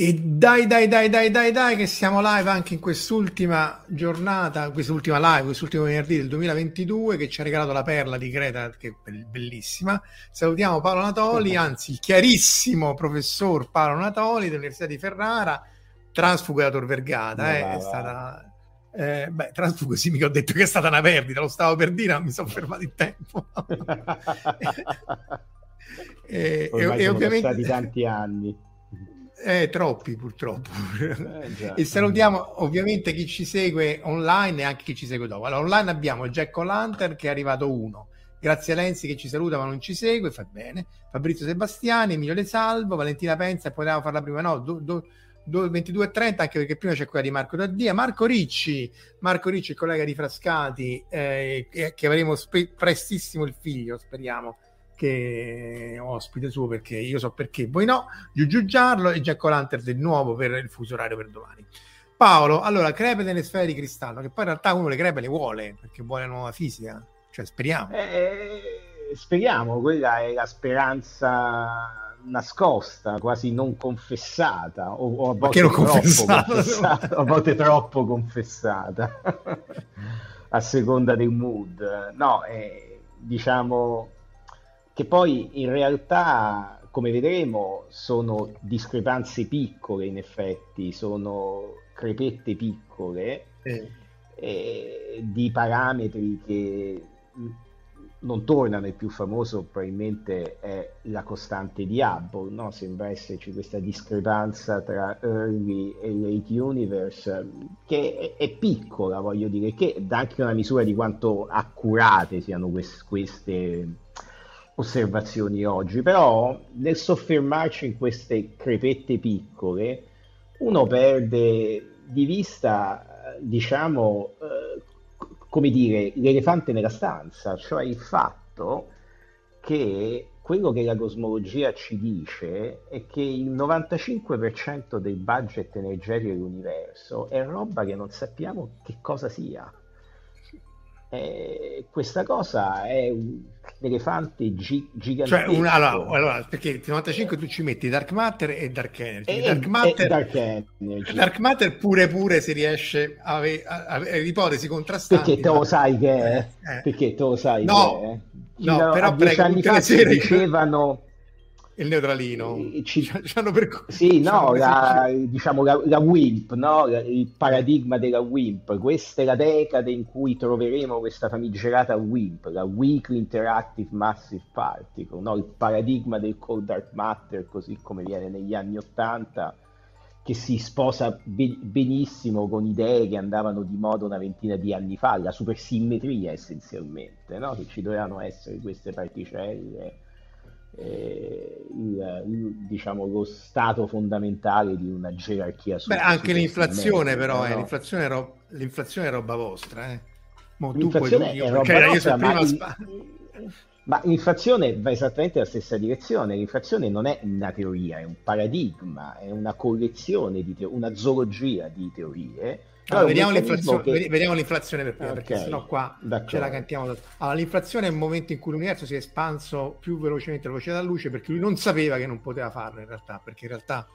E dai, dai, dai, dai, dai, dai, che siamo live anche in quest'ultima giornata, quest'ultima live, quest'ultimo venerdì del 2022 che ci ha regalato la perla di Creta, che è bellissima. Salutiamo Paolo Natoli, anzi il chiarissimo professor Paolo Natoli dell'Università di Ferrara, transfugo da Tor Vergata, eh, è stata... Eh, beh, transfugo sì, mica ho detto che è stata una perdita, lo stavo per dire, ma mi sono fermato in tempo. e, e, e ovviamente... stati tanti anni. Eh, troppi purtroppo. Eh, e salutiamo ovviamente chi ci segue online e anche chi ci segue dopo. Allora, online abbiamo Jack O'Lantern che è arrivato uno. Grazie a Lenzi che ci saluta ma non ci segue, fa bene. Fabrizio Sebastiani, Emilio Le Salvo, Valentina Penza, potevamo farla prima, no, do, do, do, 22 e 30 anche perché prima c'è quella di Marco Daddia. Marco Ricci, Marco Ricci, collega di Frascati, eh, che, che avremo spe- prestissimo il figlio, speriamo che ospite suo perché io so perché, voi no, Giugiu Giarlo e Jack O'Lantern del nuovo per il fuso orario per domani. Paolo, allora, crepe nelle sfere di cristallo, che poi in realtà uno le crepe le vuole, perché vuole nuova fisica, cioè speriamo. Eh, speriamo, quella è la speranza nascosta, quasi non confessata, o, o a volte troppo confessata, a volte troppo confessata, a seconda del mood. No, eh, diciamo che poi in realtà, come vedremo, sono discrepanze piccole in effetti, sono crepette piccole eh. Eh, di parametri che non tornano, il più famoso probabilmente è la costante di Hubble, no? sembra esserci questa discrepanza tra early e late universe che è, è, piccola, voglio dire, che dà anche una misura di quanto accurate siano quest- queste osservazioni oggi, però nel soffermarci in queste crepette piccole, uno perde di vista, diciamo, eh, come dire, l'elefante nella stanza, cioè il fatto che quello che la cosmologia ci dice è che il 95% del budget energetico dell'universo è roba che non sappiamo che cosa sia. Eh, questa cosa è un elefante gi- gigantesco. Cioè, una, allora, allora, perché il 95 tu ci metti Dark Matter e Dark Energy. E, Dark, Matter, Dark, Energy. Dark Matter pure pure si riesce a avere, a avere ipotesi contrastanti. Perché te lo sai che è? Eh. Perché te lo sai no, che è? No, però prego, anni fa si dicevano il neutralino ci, per... sì no la, diciamo la, la WIMP no? il paradigma della WIMP questa è la decade in cui troveremo questa famigerata WIMP la Weakly Interactive Massive Particle no? il paradigma del cold dark matter così come viene negli anni 80 che si sposa be- benissimo con idee che andavano di moda una ventina di anni fa la supersimmetria essenzialmente no? che ci dovevano essere queste particelle eh, il, il, diciamo, lo stato fondamentale di una gerarchia Beh, anche l'inflazione però, eh, no? l'inflazione, è ro- l'inflazione, è roba vostra eh. Mo, l'inflazione puoi, è roba cioè, vostra, ma, sp- ma l'inflazione va esattamente nella stessa direzione l'inflazione non è una teoria, è un paradigma è una collezione di te- una zoologia di teorie Allora, vediamo, l'inflazione, che... vediamo, l'inflazione, per prima, okay. perché sennò qua D'accordo. ce la cantiamo. Allora, l'inflazione è il momento in cui l'universo si è espanso più velocemente alla velocità della luce perché lui non sapeva che non poteva farlo in realtà, perché in realtà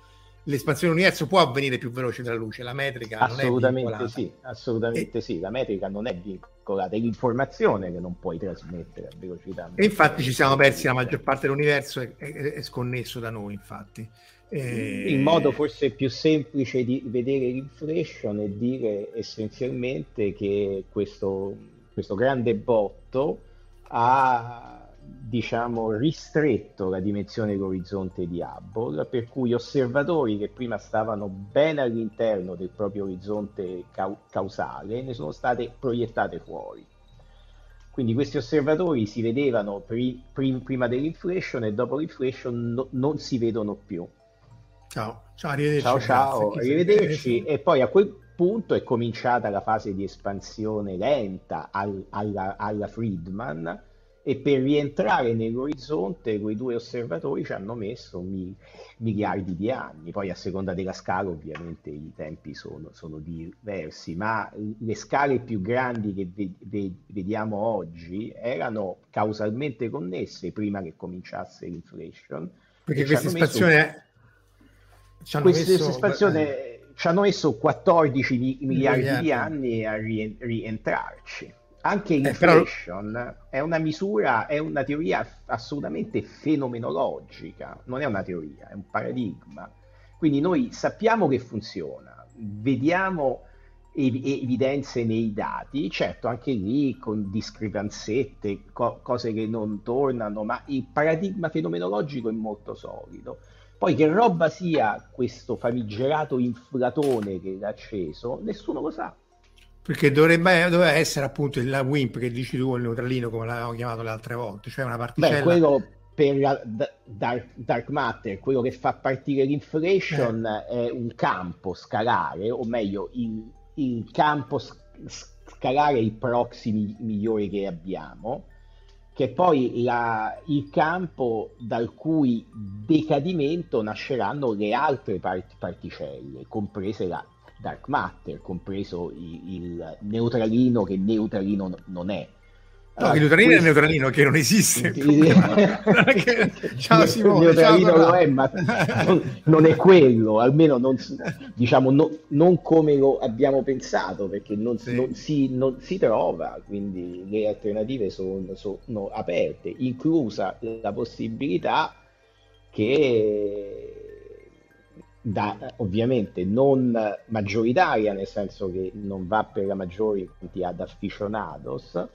l'espansione dell'universo può avvenire più veloce della luce, la metrica assolutamente non è sì, assolutamente e... sì, la metrica non è vincolata, è l'informazione che non puoi trasmettere a velocità. E infatti ci siamo persi la maggior parte dell'universo è, è, è sconnesso da noi, infatti. Eh... Il modo forse più semplice di vedere l'inflation è dire essenzialmente che questo, questo grande botto ha diciamo ristretto la dimensione dell'orizzonte di Hubble, per cui osservatori che prima stavano ben all'interno del proprio orizzonte cau- causale ne sono state proiettate fuori. Quindi questi osservatori si vedevano pri- prima dell'inflation e dopo l'inflation no- non si vedono più. Ciao, ciao, arrivederci. Ciao, ciao, arrivederci. E poi a quel punto è cominciata la fase di espansione lenta al, alla, alla, Friedman e per rientrare nell'orizzonte quei due osservatori ci hanno messo mi, miliardi di anni. Poi a seconda della scala ovviamente i tempi sono, sono diversi, ma le scale più grandi che ve, ve, vediamo oggi erano causalmente connesse prima che cominciasse l'inflation. Perché questa espansione... Messo questa messo... espansione ci hanno messo 14 miliardi, miliardi, di anni a rientrarci. Anche l'inflation eh, però... è una misura, è una teoria assolutamente fenomenologica, non è una teoria, è un paradigma. Quindi noi sappiamo che funziona, vediamo evidenze nei dati, certo anche lì con discrepanzette, co- cose che non tornano, ma il paradigma fenomenologico è molto solido. Poi che roba sia questo famigerato inflatone che l'ha acceso, nessuno lo sa. Perché dovrebbe, doveva essere appunto il WIMP che dici tu, il neutralino come l'avevamo chiamato le altre volte, cioè una particella... Beh, quello per la dark, dark, matter, quello che fa partire l'inflation eh. è un campo scalare, o meglio, il, il campo scalare è il proxy migliore che abbiamo, che è poi la, il campo dal cui decadimento nasceranno le altre part- particelle, comprese la dark matter, compreso il, il neutralino che neutralino non è. No, il neutralino questo... è il neutralino che non esiste. ciao Simone. Il neutralino ciao, lo è, ma non, è quello, almeno non, diciamo, no, non come lo abbiamo pensato, perché non, sì. non, si, non, si, trova, quindi le alternative sono, sono aperte, inclusa la possibilità che da, ovviamente non maggioritaria, nel senso che non va per la maggiore quantità di aficionados,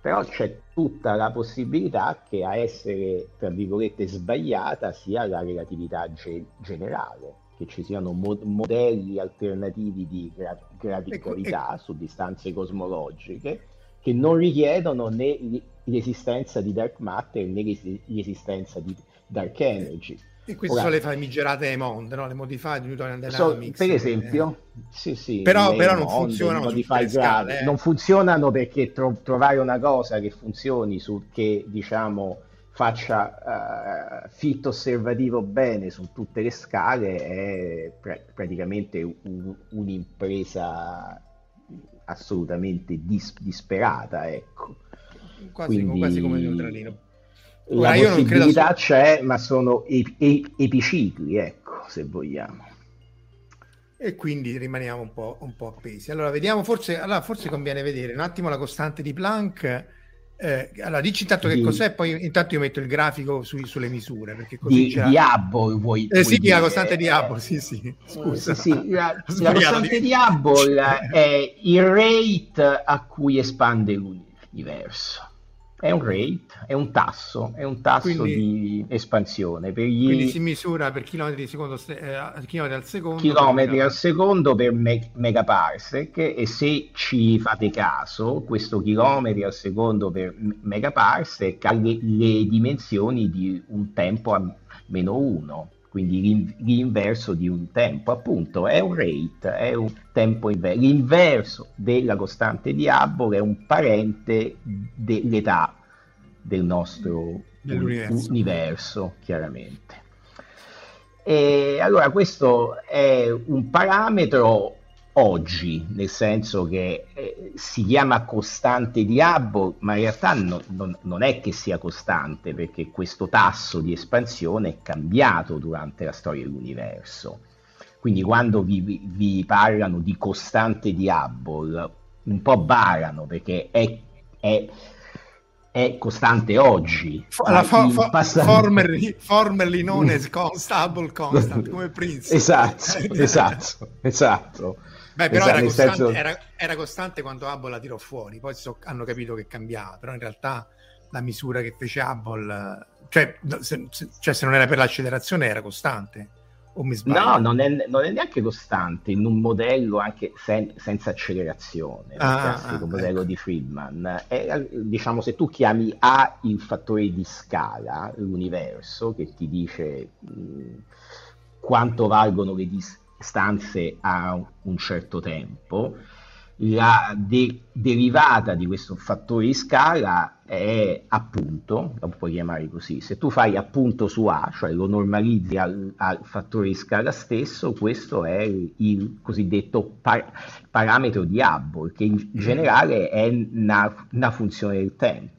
però c'è tutta la possibilità che a essere, tra virgolette, sbagliata sia la relatività ge- generale, che ci siano mo- modelli alternativi di gra- gravità su distanze cosmologiche che non richiedono né l'esistenza di dark matter né l'esistenza di dark energy. E queste sono le famigerate Mond, no? le modified Newtonian Dynamics. So, per esempio, eh. sì, sì, però, però non Mond, funzionano scale, eh. Non funzionano perché tro- trovare una cosa che funzioni, su, che diciamo faccia uh, fit osservativo bene su tutte le scale è pr- praticamente un, un'impresa assolutamente dis- disperata. Ecco. Quasi, Quindi... quasi come il neutralino la Ora, possibilità c'è, ma sono ep- ep- epicicli, ecco, se vogliamo. E quindi rimaniamo un po', un po appesi. Allora, vediamo, forse, allora, forse conviene vedere un attimo la costante di Planck. Eh, allora, dici intanto che di... cos'è, poi intanto io metto il grafico su, sulle misure. Perché così di, c'è... di Hubble vuoi, eh, sì, dire... la costante di Hubble, sì, sì, scusa. Sì, sì. La, la costante di Hubble è il rate a cui espande l'universo. È un rate, è un tasso, è un tasso quindi, di espansione. Per gli... Quindi si misura per chilometri, secondo, eh, chilometri al secondo. Chilometri al secondo per me- megaparsec e se ci fate caso, questo chilometri al secondo per megaparsec ha le, le dimensioni di un tempo a meno 1 quindi l'inverso di un tempo, appunto è un rate, è un tempo inverso. L'inverso della costante di Hubble è un parente dell'età del nostro universo, universo chiaramente. E allora questo è un parametro oggi, nel senso che eh, si chiama costante di Hubble, ma in realtà no, non, non, è che sia costante, perché questo tasso di espansione è cambiato durante la storia dell'universo. Quindi quando vi, vi parlano di costante di Hubble, un po' barano, perché è, è è costante oggi. La fo- fo- formerly, formerly known as stable constant, come Prince. esatto, esatto, esatto. Beh, però esatto, era, costante, senso... era, era, costante quando Hubble la tirò fuori, poi so, hanno capito che cambiava, però in realtà la misura che fece Hubble, cioè se, se, cioè se non era per l'accelerazione era costante. O mi sbaglio? No, non è, non è, neanche costante in un modello anche sen, senza accelerazione, il ah, classico ah, modello ecco. di Friedman. È, diciamo, se tu chiami A il fattore di scala, l'universo, che ti dice mh, quanto valgono le distanze a un certo tempo, la de- derivata di questo fattore di scala è appunto, lo puoi chiamare così, se tu fai appunto su A, cioè lo normalizzi al, al fattore di scala stesso, questo è il, il cosiddetto par- parametro di Hubble, che in mm. generale è una, una, funzione del tempo.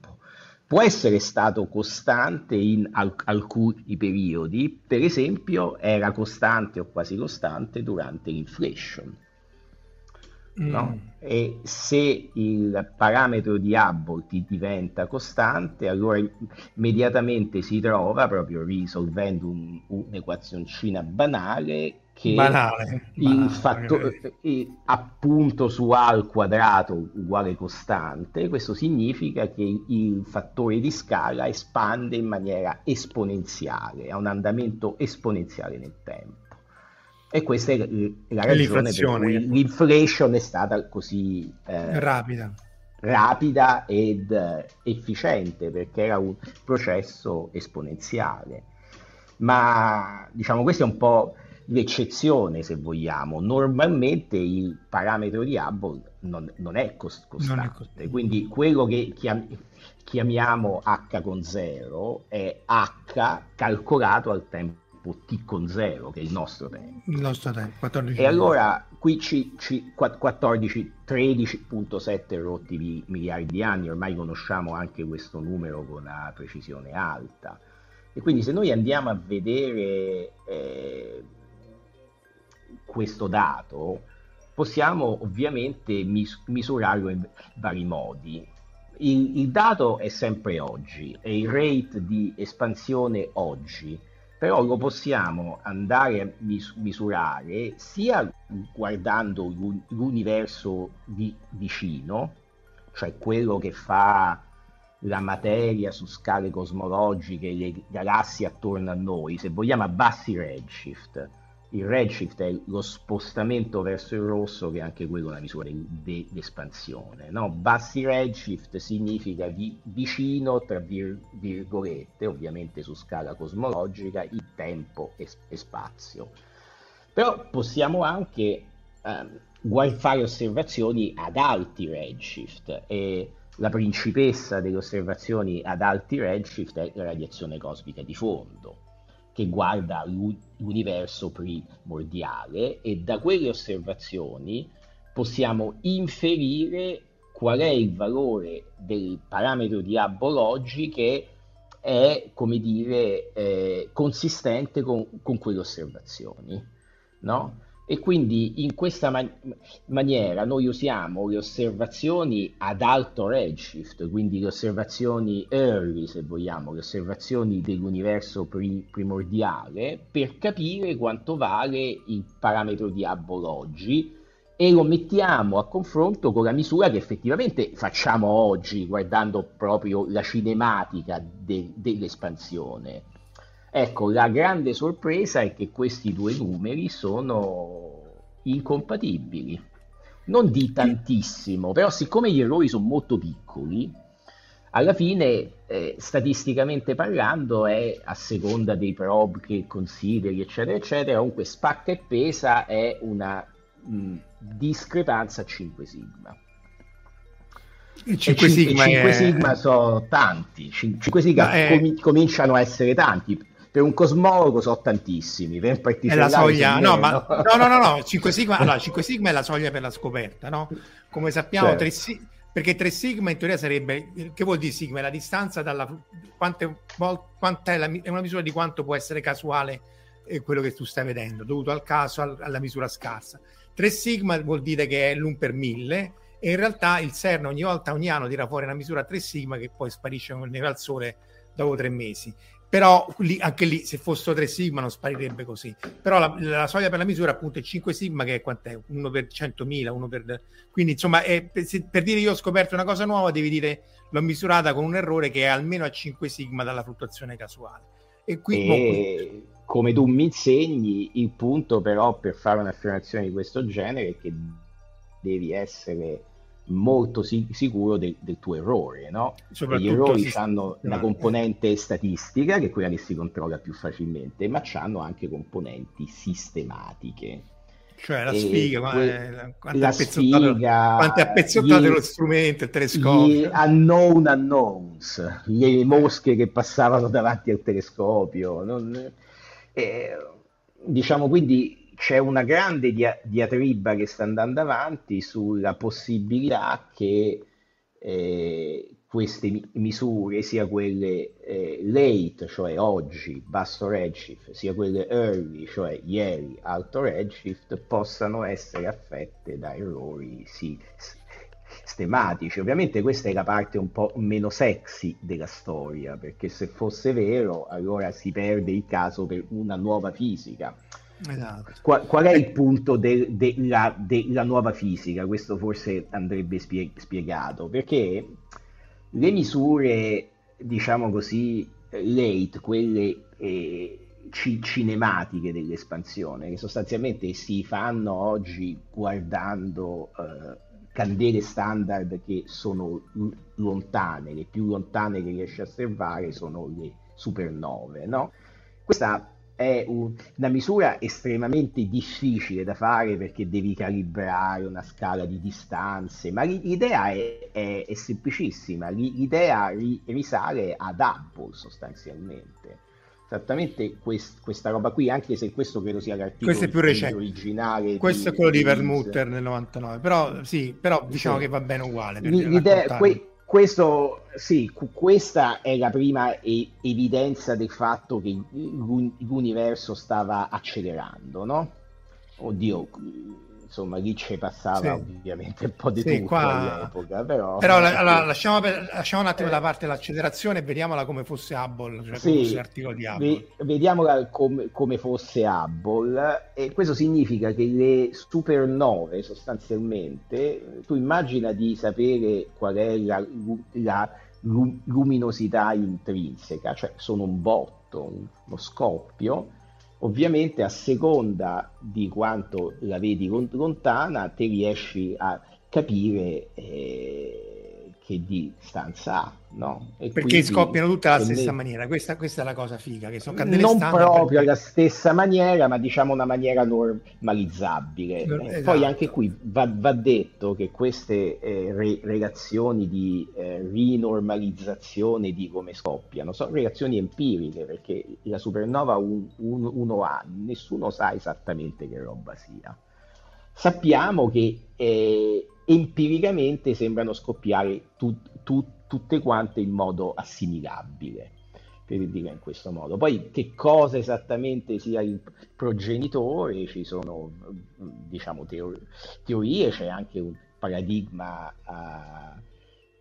Può essere stato costante in al- alcuni periodi, per esempio era costante o quasi costante durante l'inflation No? Mm. E se il parametro di ti diventa costante, allora immediatamente si trova, proprio risolvendo un, un'equazioncina banale, che banale, banale, fattore appunto su A al quadrato uguale costante, questo significa che il fattore di scala espande in maniera esponenziale, ha un andamento esponenziale nel tempo. E questa è la ragione per cui l'inflation è stata così eh, rapida. rapida ed eh, efficiente perché era un processo esponenziale. Ma diciamo questa è un po' l'eccezione se vogliamo. Normalmente il parametro di Hubble non, non è cost- costante, non è costante. quindi quello che chiam- chiamiamo H con 0 è H calcolato al tempo tempo t con 0, che è il nostro tempo. Il nostro tempo, 14. E allora qui ci, ci 14, 13.7 rotti di miliardi di anni, ormai conosciamo anche questo numero con una precisione alta. E quindi se noi andiamo a vedere eh, questo dato, possiamo ovviamente mis- misurarlo in vari modi. Il, il, dato è sempre oggi, è il rate di espansione oggi però lo possiamo andare a mis- misurare sia guardando l'universo di vicino, cioè quello che fa la materia su scale cosmologiche, le galassie attorno a noi, se vogliamo a bassi redshift, il redshift è lo spostamento verso il rosso, che è anche quello una misura di, espansione. No? Bassi redshift significa vi, vicino, tra vir, virgolette, ovviamente su scala cosmologica, il tempo e, e spazio. Però possiamo anche eh, fare osservazioni ad alti redshift e la principessa delle osservazioni ad alti redshift è la radiazione cosmica di fondo che guarda l'universo primordiale e da quelle osservazioni possiamo inferire qual è il valore del parametro di Hubble oggi che è, come dire, eh, consistente con, con quelle osservazioni. No? E quindi in questa man- maniera noi usiamo le osservazioni ad alto redshift, quindi le osservazioni early, se vogliamo, le osservazioni dell'universo pri- primordiale, per capire quanto vale il parametro di Hubble oggi e lo mettiamo a confronto con la misura che effettivamente facciamo oggi, guardando proprio la cinematica de- dell'espansione. Ecco, la grande sorpresa è che questi due numeri sono incompatibili. Non di tantissimo, però siccome gli errori sono molto piccoli, alla fine, eh, statisticamente parlando, è a seconda dei probe che consideri, eccetera, eccetera, comunque spacca e pesa è una mh, discrepanza 5 sigma. E 5 sigma, 5 è... sigma sono tanti, 5 sigma è... com- cominciano a essere tanti, per un cosmologo so tantissimi, per È la soglia, no, ma, no, no, no, no, 5 sigma, allora, 5 sigma è la soglia per la scoperta, no? Come sappiamo, certo. 3 sigma, perché 3 sigma in teoria sarebbe, che vuol dire sigma? È la distanza dalla, quante, quanta è, la, è una misura di quanto può essere casuale eh, quello che tu stai vedendo, dovuto al caso, al, alla misura scarsa. 3 sigma vuol dire che è l'1 per 1000 e in realtà il CERN ogni volta, ogni anno tira fuori una misura 3 sigma che poi sparisce neve al sole dopo tre mesi però lì, anche lì se fossero 3 sigma non sparirebbe così però la, la, soglia per la misura appunto è 5 sigma che è quant'è? 1 per 100.000 1 per... quindi insomma è, per, per, dire io ho scoperto una cosa nuova devi dire l'ho misurata con un errore che è almeno a 5 sigma dalla fluttuazione casuale e, qui, e boh, come tu mi insegni il punto però per fare un'affermazione di questo genere è che devi essere molto si- sicuro del, del, tuo errore, no? Gli errori si... hanno una componente statistica, che è quella che si controlla più facilmente, ma hanno anche componenti sistematiche. Cioè la sfiga, que- quanto, la sfiga, quanto è appezzottato gli, lo strumento, il telescopio. Gli unknown unknowns, le mosche che passavano davanti al telescopio. Non, eh, diciamo quindi c'è una grande dia- diatriba che sta andando avanti sulla possibilità che eh, queste mi- misure, sia quelle eh, late, cioè oggi, basso redshift, sia quelle early, cioè ieri, alto redshift, possano essere affette da errori sì, sistematici. Ovviamente questa è la parte un po' meno sexy della storia, perché se fosse vero, allora si perde il caso per una nuova fisica Esatto. Qual, qual, è il punto della de, de, nuova fisica? Questo forse andrebbe spie, spiegato, perché le misure, diciamo così, late, quelle eh, ci, cinematiche dell'espansione, che sostanzialmente si fanno oggi guardando eh, candele standard che sono lontane, le più lontane che riesci a osservare sono le supernove, no? Questa è un, una misura estremamente difficile da fare perché devi calibrare una scala di distanze, ma l'idea è, è, è semplicissima, l'idea ri, risale ad Hubble sostanzialmente. Esattamente quest, questa roba qui, anche se questo credo sia l'articolo questo è più recente. originale. Questo di, è quello di Vermutter nel 99, però sì, però diciamo sì. che va bene uguale. L'idea, que, questo, sì, questa è la prima e- evidenza del fatto che l'universo stava accelerando, no? Oddio, insomma lì ci passava sì. ovviamente un po' di sì, tutto qua... all'epoca però, però la, la, lasciamo, lasciamo, un attimo eh... da parte l'accelerazione e vediamola come fosse Hubble cioè sì, fosse l'articolo di Hubble. Ve, vediamola com, come fosse Hubble e questo significa che le supernove sostanzialmente tu immagina di sapere qual è la, la luminosità intrinseca cioè sono un botto uno scoppio Ovviamente a seconda di quanto la vedi lontana, te riesci a capire eh, che distanza ha no? E perché scoppiano tutte alla stessa maniera, questa, questa, è la cosa figa, che sono candele Non proprio perché... alla stessa maniera, ma diciamo una maniera normalizzabile. No, esatto. Poi anche qui va, va detto che queste eh, re- relazioni di eh, rinormalizzazione di come scoppiano sono relazioni empiriche, perché la supernova 1 A, nessuno sa esattamente che roba sia. Sappiamo che eh, empiricamente sembrano scoppiare tutti tu, tutte quante in modo assimilabile, per dire in questo modo. Poi che cosa esattamente sia il progenitore, ci sono diciamo teor- teorie, c'è anche un paradigma uh,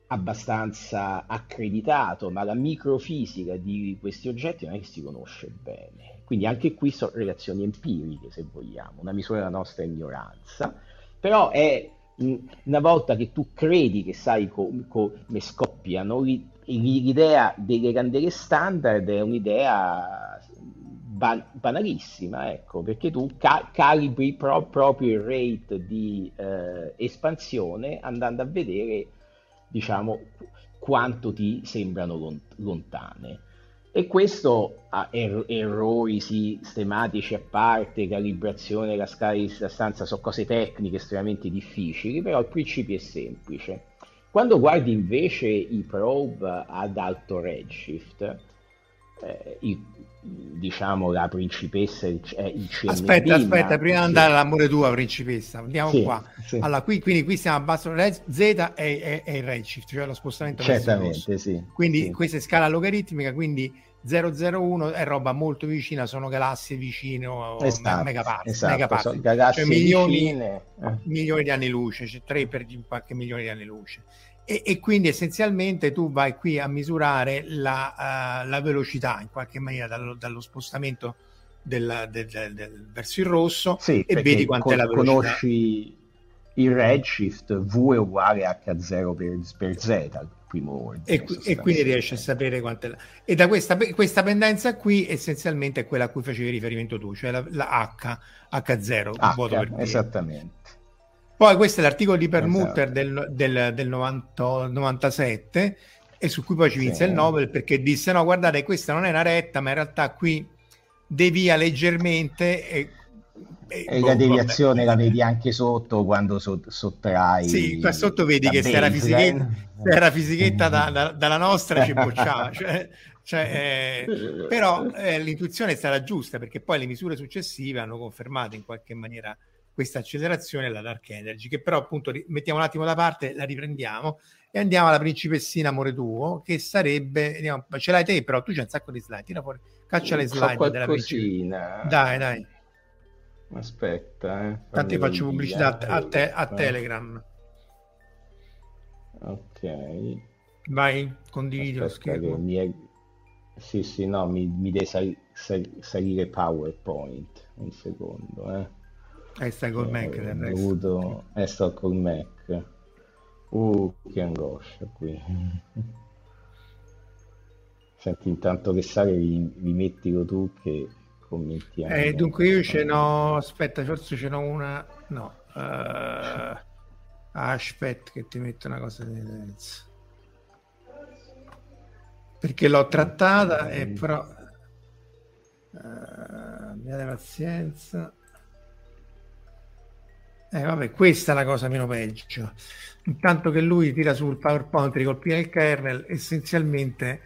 abbastanza accreditato, ma la microfisica di questi oggetti non è che si conosce bene. Quindi anche qui sono relazioni empiriche, se vogliamo, una misura della nostra ignoranza, però è una volta che tu credi che sai come co- scoppiano, l'idea delle candele standard è un'idea ban- banalissima, ecco, perché tu ca- calibri pro- proprio il rate di eh, espansione andando a vedere, diciamo, quanto ti sembrano lont- lontane. E questo ha er- errori sistematici a parte, calibrazione della scala di distanza, sono cose tecniche estremamente difficili, però il principio è semplice. Quando guardi invece i probe ad alto redshift, eh, il, diciamo la principessa è il CMB. Aspetta, aspetta, prima di andare all'amore tua principessa, andiamo sì, qua. Sì. Allora, qui, quindi qui stiamo a basso Z è, è, è il redshift, cioè lo spostamento Certamente, sì. Quindi sì. questa è scala logaritmica, quindi 001 è roba molto vicina, sono galassie vicino esatto, megaparse, esatto, galassie cioè milioni. Eh. milioni di anni luce, cioè 3 per qualche milione di anni luce. E, e, quindi essenzialmente tu vai qui a misurare la, uh, la velocità in qualche maniera dallo, dallo spostamento del, del, del, verso il rosso sì, e vedi quant'è la velocità. Conosci il redshift V è uguale a H0 per, per Z al primo ordine. E, e quindi riesci a sapere quant'è la... E da questa, questa pendenza qui essenzialmente è quella a cui facevi riferimento tu, cioè la, la H, H0, H, vuoto per esattamente. Poi questo è l'articolo di Permutter esatto. del, del, del 90, 97 e su cui poi ci vinse sì. il Nobel perché disse no guardate questa non è una retta ma in realtà qui devia leggermente e, e, e boh, la deviazione vabbè. la vedi anche sotto quando so, sottrai sì qua sotto vedi che se era fisichetta, se era fisichetta da, da, dalla nostra ci bocciava cioè, cioè, eh, però eh, l'intuizione stata giusta perché poi le misure successive hanno confermato in qualche maniera questa accelerazione è la dark energy, che però appunto mettiamo un attimo da parte, la riprendiamo e andiamo alla principessina amore tuo, che sarebbe, vediamo, ce l'hai te, però tu c'hai un sacco di slide, tira fuori, caccia le slide della principessina. Dai, dai. Aspetta, eh. Tanto io faccio pubblicità a, te, a Telegram. Ok. Vai, condividi lo schermo. Mi è... Sì, sì, no, mi, mi deve sal- sal- salire PowerPoint. Un secondo, eh. Eh, stai col Mac del resto. Dovuto... Eh, sto col Mac. Uh, che angoscia qui. Senti, intanto che sale, rimettilo tu che commentiamo. Eh, dunque io ce n'ho... Aspetta, forse ce n'ho una... No. Uh... Aspetta che ti metto una cosa di terza. Perché l'ho trattata e però... Uh, abbiate pazienza. Eh, vabbè, questa è la cosa meno peggio. Intanto che lui tira sul PowerPoint, ricolpire il kernel, essenzialmente,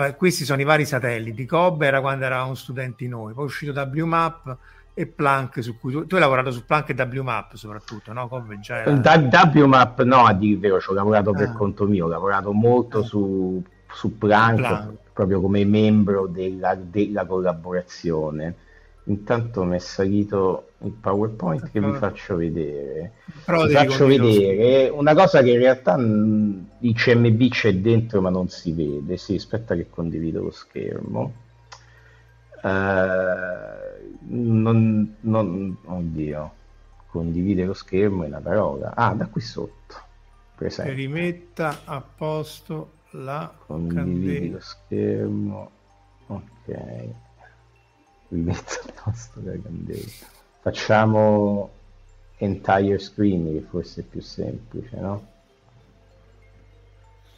vabbè, questi sono i vari satelliti. Cobb era quando eravamo studenti noi, poi è uscito WMAP e Planck, su cui tu, tu hai lavorato su Planck e WMAP soprattutto, no? Cobb già era... Da, WMAP no, a dire vero, ci ho lavorato per ah. conto mio, ho lavorato molto ah. su, su Planck, Planck, proprio come membro della, della collaborazione Intanto mi è salito il PowerPoint che vi faccio vedere. vi faccio vedere una cosa che in realtà mh, il CMB c'è dentro ma non si vede. Sì, aspetta che condivido lo schermo. Uh, non, non, oddio, condivide lo schermo è una parola. Ah, da qui sotto. Presente. Rimetta a posto la condividi candela. lo schermo. Ok il posto della candela. Facciamo entire screen che forse è più semplice, no?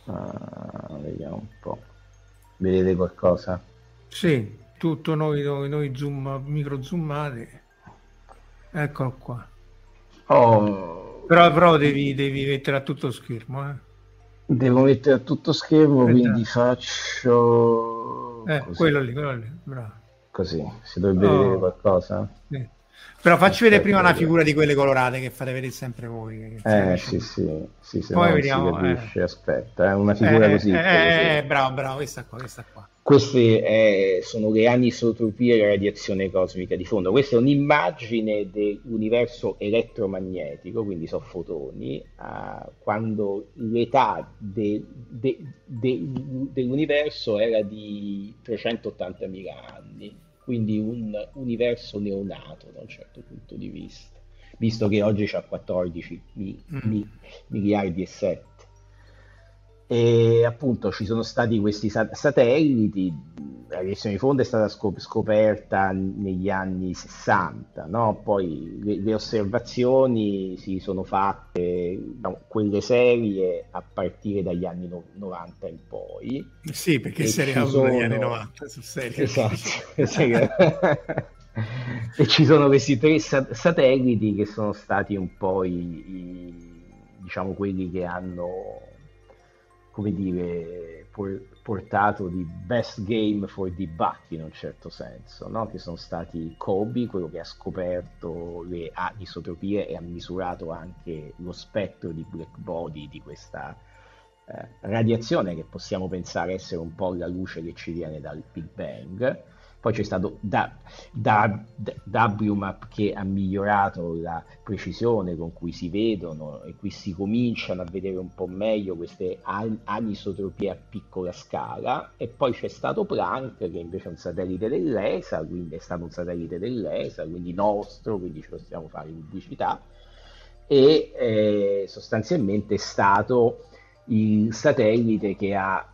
Ah, vediamo un po'. Vedete qualcosa? Sì, tutto noi, noi, noi zoom, micro zoomati. Eccolo qua. Oh. Però, però devi, devi, mettere a tutto schermo. Eh. Devo mettere a tutto schermo, Aspetta. quindi faccio... Eh, quello lì, quello lì, bravo così, si dovrebbe oh. vedere qualcosa. Sì. Però facci vedere prima una figura di quelle colorate che fate vedere sempre voi. Eh sì, sì, sì, se Poi vediamo, capisce, eh. aspetta, è eh, una figura eh, così. Eh, eh, bravo, bravo, questa qua, questa qua. Queste eh, sono le anisotropie e la radiazione cosmica di fondo. Questa è un'immagine dell'universo elettromagnetico, quindi sono fotoni, uh, quando l'età de, de, de, dell'universo era di 380.000 anni quindi un universo neonato da un certo punto di vista, visto che oggi c'ha 14 mi, mm. mi, miliardi e 7. E appunto ci sono stati questi sat- satelliti, la radiazione di fondo è stata scop- scoperta negli anni 60, no? poi le, le, osservazioni si sono fatte, no, quelle serie, a partire dagli anni no- 90 in poi. Sì, perché seriamo sono... negli anni 90 su serie. Esatto, e ci sono questi tre sat- satelliti che sono stati un po' i, i, diciamo quelli che hanno come dire, por- portato di best game for debug in un certo senso, no? che sono stati Kobe, quello che ha scoperto le anisotropie e ha misurato anche lo spettro di black body di questa eh, radiazione che possiamo pensare essere un po' la luce che ci viene dal Big Bang poi c'è stato da, da, da, WMAP che ha migliorato la precisione con cui si vedono e qui si cominciano a vedere un po' meglio queste anisotropie a piccola scala. E poi c'è stato Planck che invece è un satellite dell'ESA, quindi è stato un satellite dell'ESA, quindi nostro, quindi ci possiamo fare pubblicità. E eh, sostanzialmente è stato il satellite che ha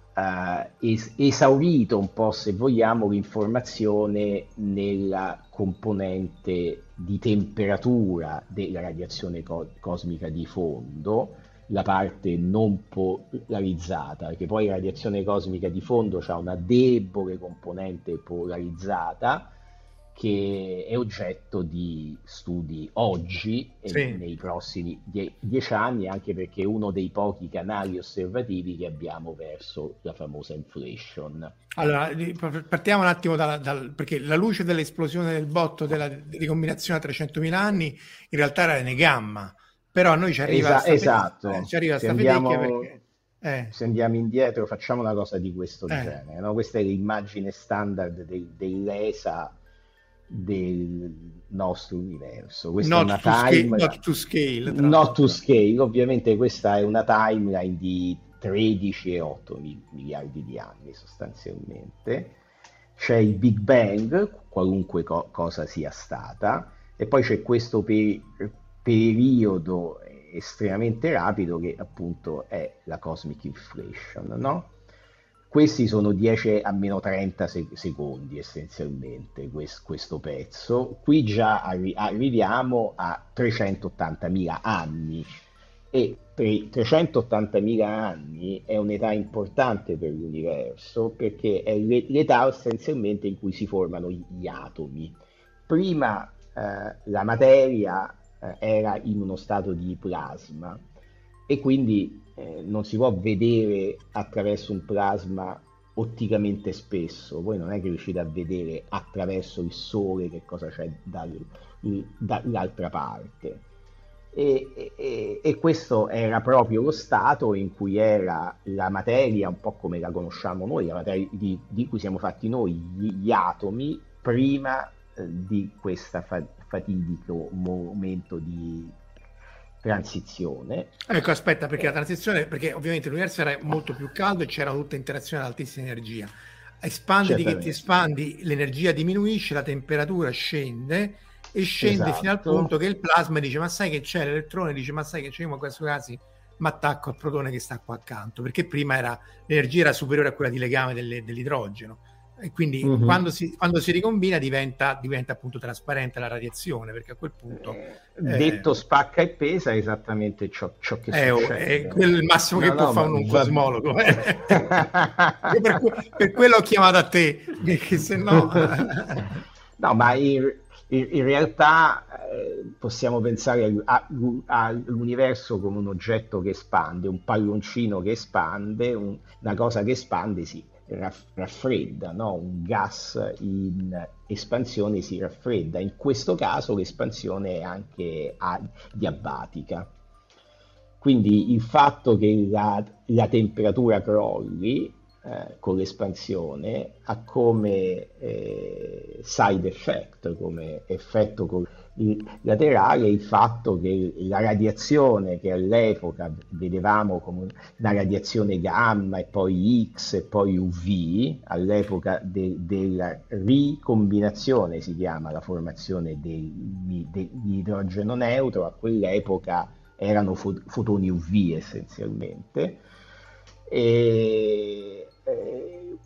es- esaurito un po', se vogliamo, l'informazione nella componente di temperatura della radiazione co- cosmica di fondo, la parte non polarizzata, perché poi la radiazione cosmica di fondo ha una debole componente polarizzata che è oggetto di studi oggi e sì. nei prossimi die- dieci anni, anche perché è uno dei pochi canali osservativi che abbiamo verso la famosa inflation. Allora, partiamo un attimo dal, dal perché la luce dell'esplosione del botto della ricombinazione a 300.000 anni in realtà era ne gamma, però a noi ci arriva Esa- esatto. Eh, ci arriva se andiamo... perché... Eh. Se andiamo indietro, facciamo una cosa di questo eh. genere. No? Questa è l'immagine standard del, dell'ESA del nostro universo. Questa not, è una to time... scale, not to scale. Not to scale, ovviamente questa è una timeline di 13,8 miliardi di anni sostanzialmente. C'è il Big Bang, qualunque co- cosa sia stata, e poi c'è questo per- periodo estremamente rapido che appunto è la cosmic inflation, no? Questi sono 10 a meno 30 sec- secondi essenzialmente questo, questo, pezzo. Qui già arri- arriviamo a 380.000 anni e per 380.000 anni è un'età importante per l'universo perché è l'età essenzialmente in cui si formano gli atomi. Prima eh, la materia eh, era in uno stato di plasma e quindi eh, non si può vedere attraverso un plasma otticamente spesso, voi non è che riuscite a vedere attraverso il sole che cosa c'è dal, dall'altra parte. E, e, e, questo era proprio lo stato in cui era la materia, un po' come la conosciamo noi, la materia di, di cui siamo fatti noi, gli, gli atomi, prima eh, di questo fa, fatidico momento di transizione. Ecco, aspetta, perché la transizione, perché ovviamente l'universo era molto più caldo e c'era tutta interazione ad altissima energia. Espandi che ti espandi, l'energia diminuisce, la temperatura scende e scende esatto. fino al esatto. punto che il plasma dice ma sai che c'è, l'elettrone dice ma sai che c'è, io in questi casi mi attacco al protone che sta qua accanto, perché prima era, l'energia era superiore a quella di legame delle, dell'idrogeno e quindi mm-hmm. quando, si, quando, si, ricombina diventa, diventa, appunto trasparente la radiazione perché a quel punto eh, detto eh, spacca e pesa è esattamente ciò, ciò che è, succede. è il massimo no, che no, può fare un cosmologo per, per, quello ho chiamato a te perché se no no ma in, in, in realtà eh, possiamo pensare all'universo come un oggetto che espande un palloncino che espande un, una cosa che espande sì raffredda, no? un gas in espansione si raffredda, in questo caso l'espansione è anche diabatica. Quindi il fatto che la, la temperatura crolli eh, con l'espansione ha come eh, side effect, come effetto laterale il fatto che la radiazione che all'epoca vedevamo come una radiazione gamma e poi X e poi UV, all'epoca de- della ricombinazione si chiama la formazione dell'idrogeno neutro, a quell'epoca erano fot- fotoni UV essenzialmente. E, e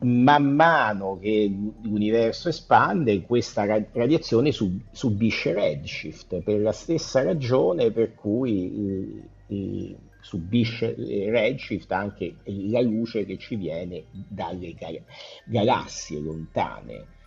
man mano che l'universo espande, questa radiazione sub- subisce redshift per la stessa ragione per cui eh, subisce redshift anche la luce che ci viene dalle gal- galassie lontane.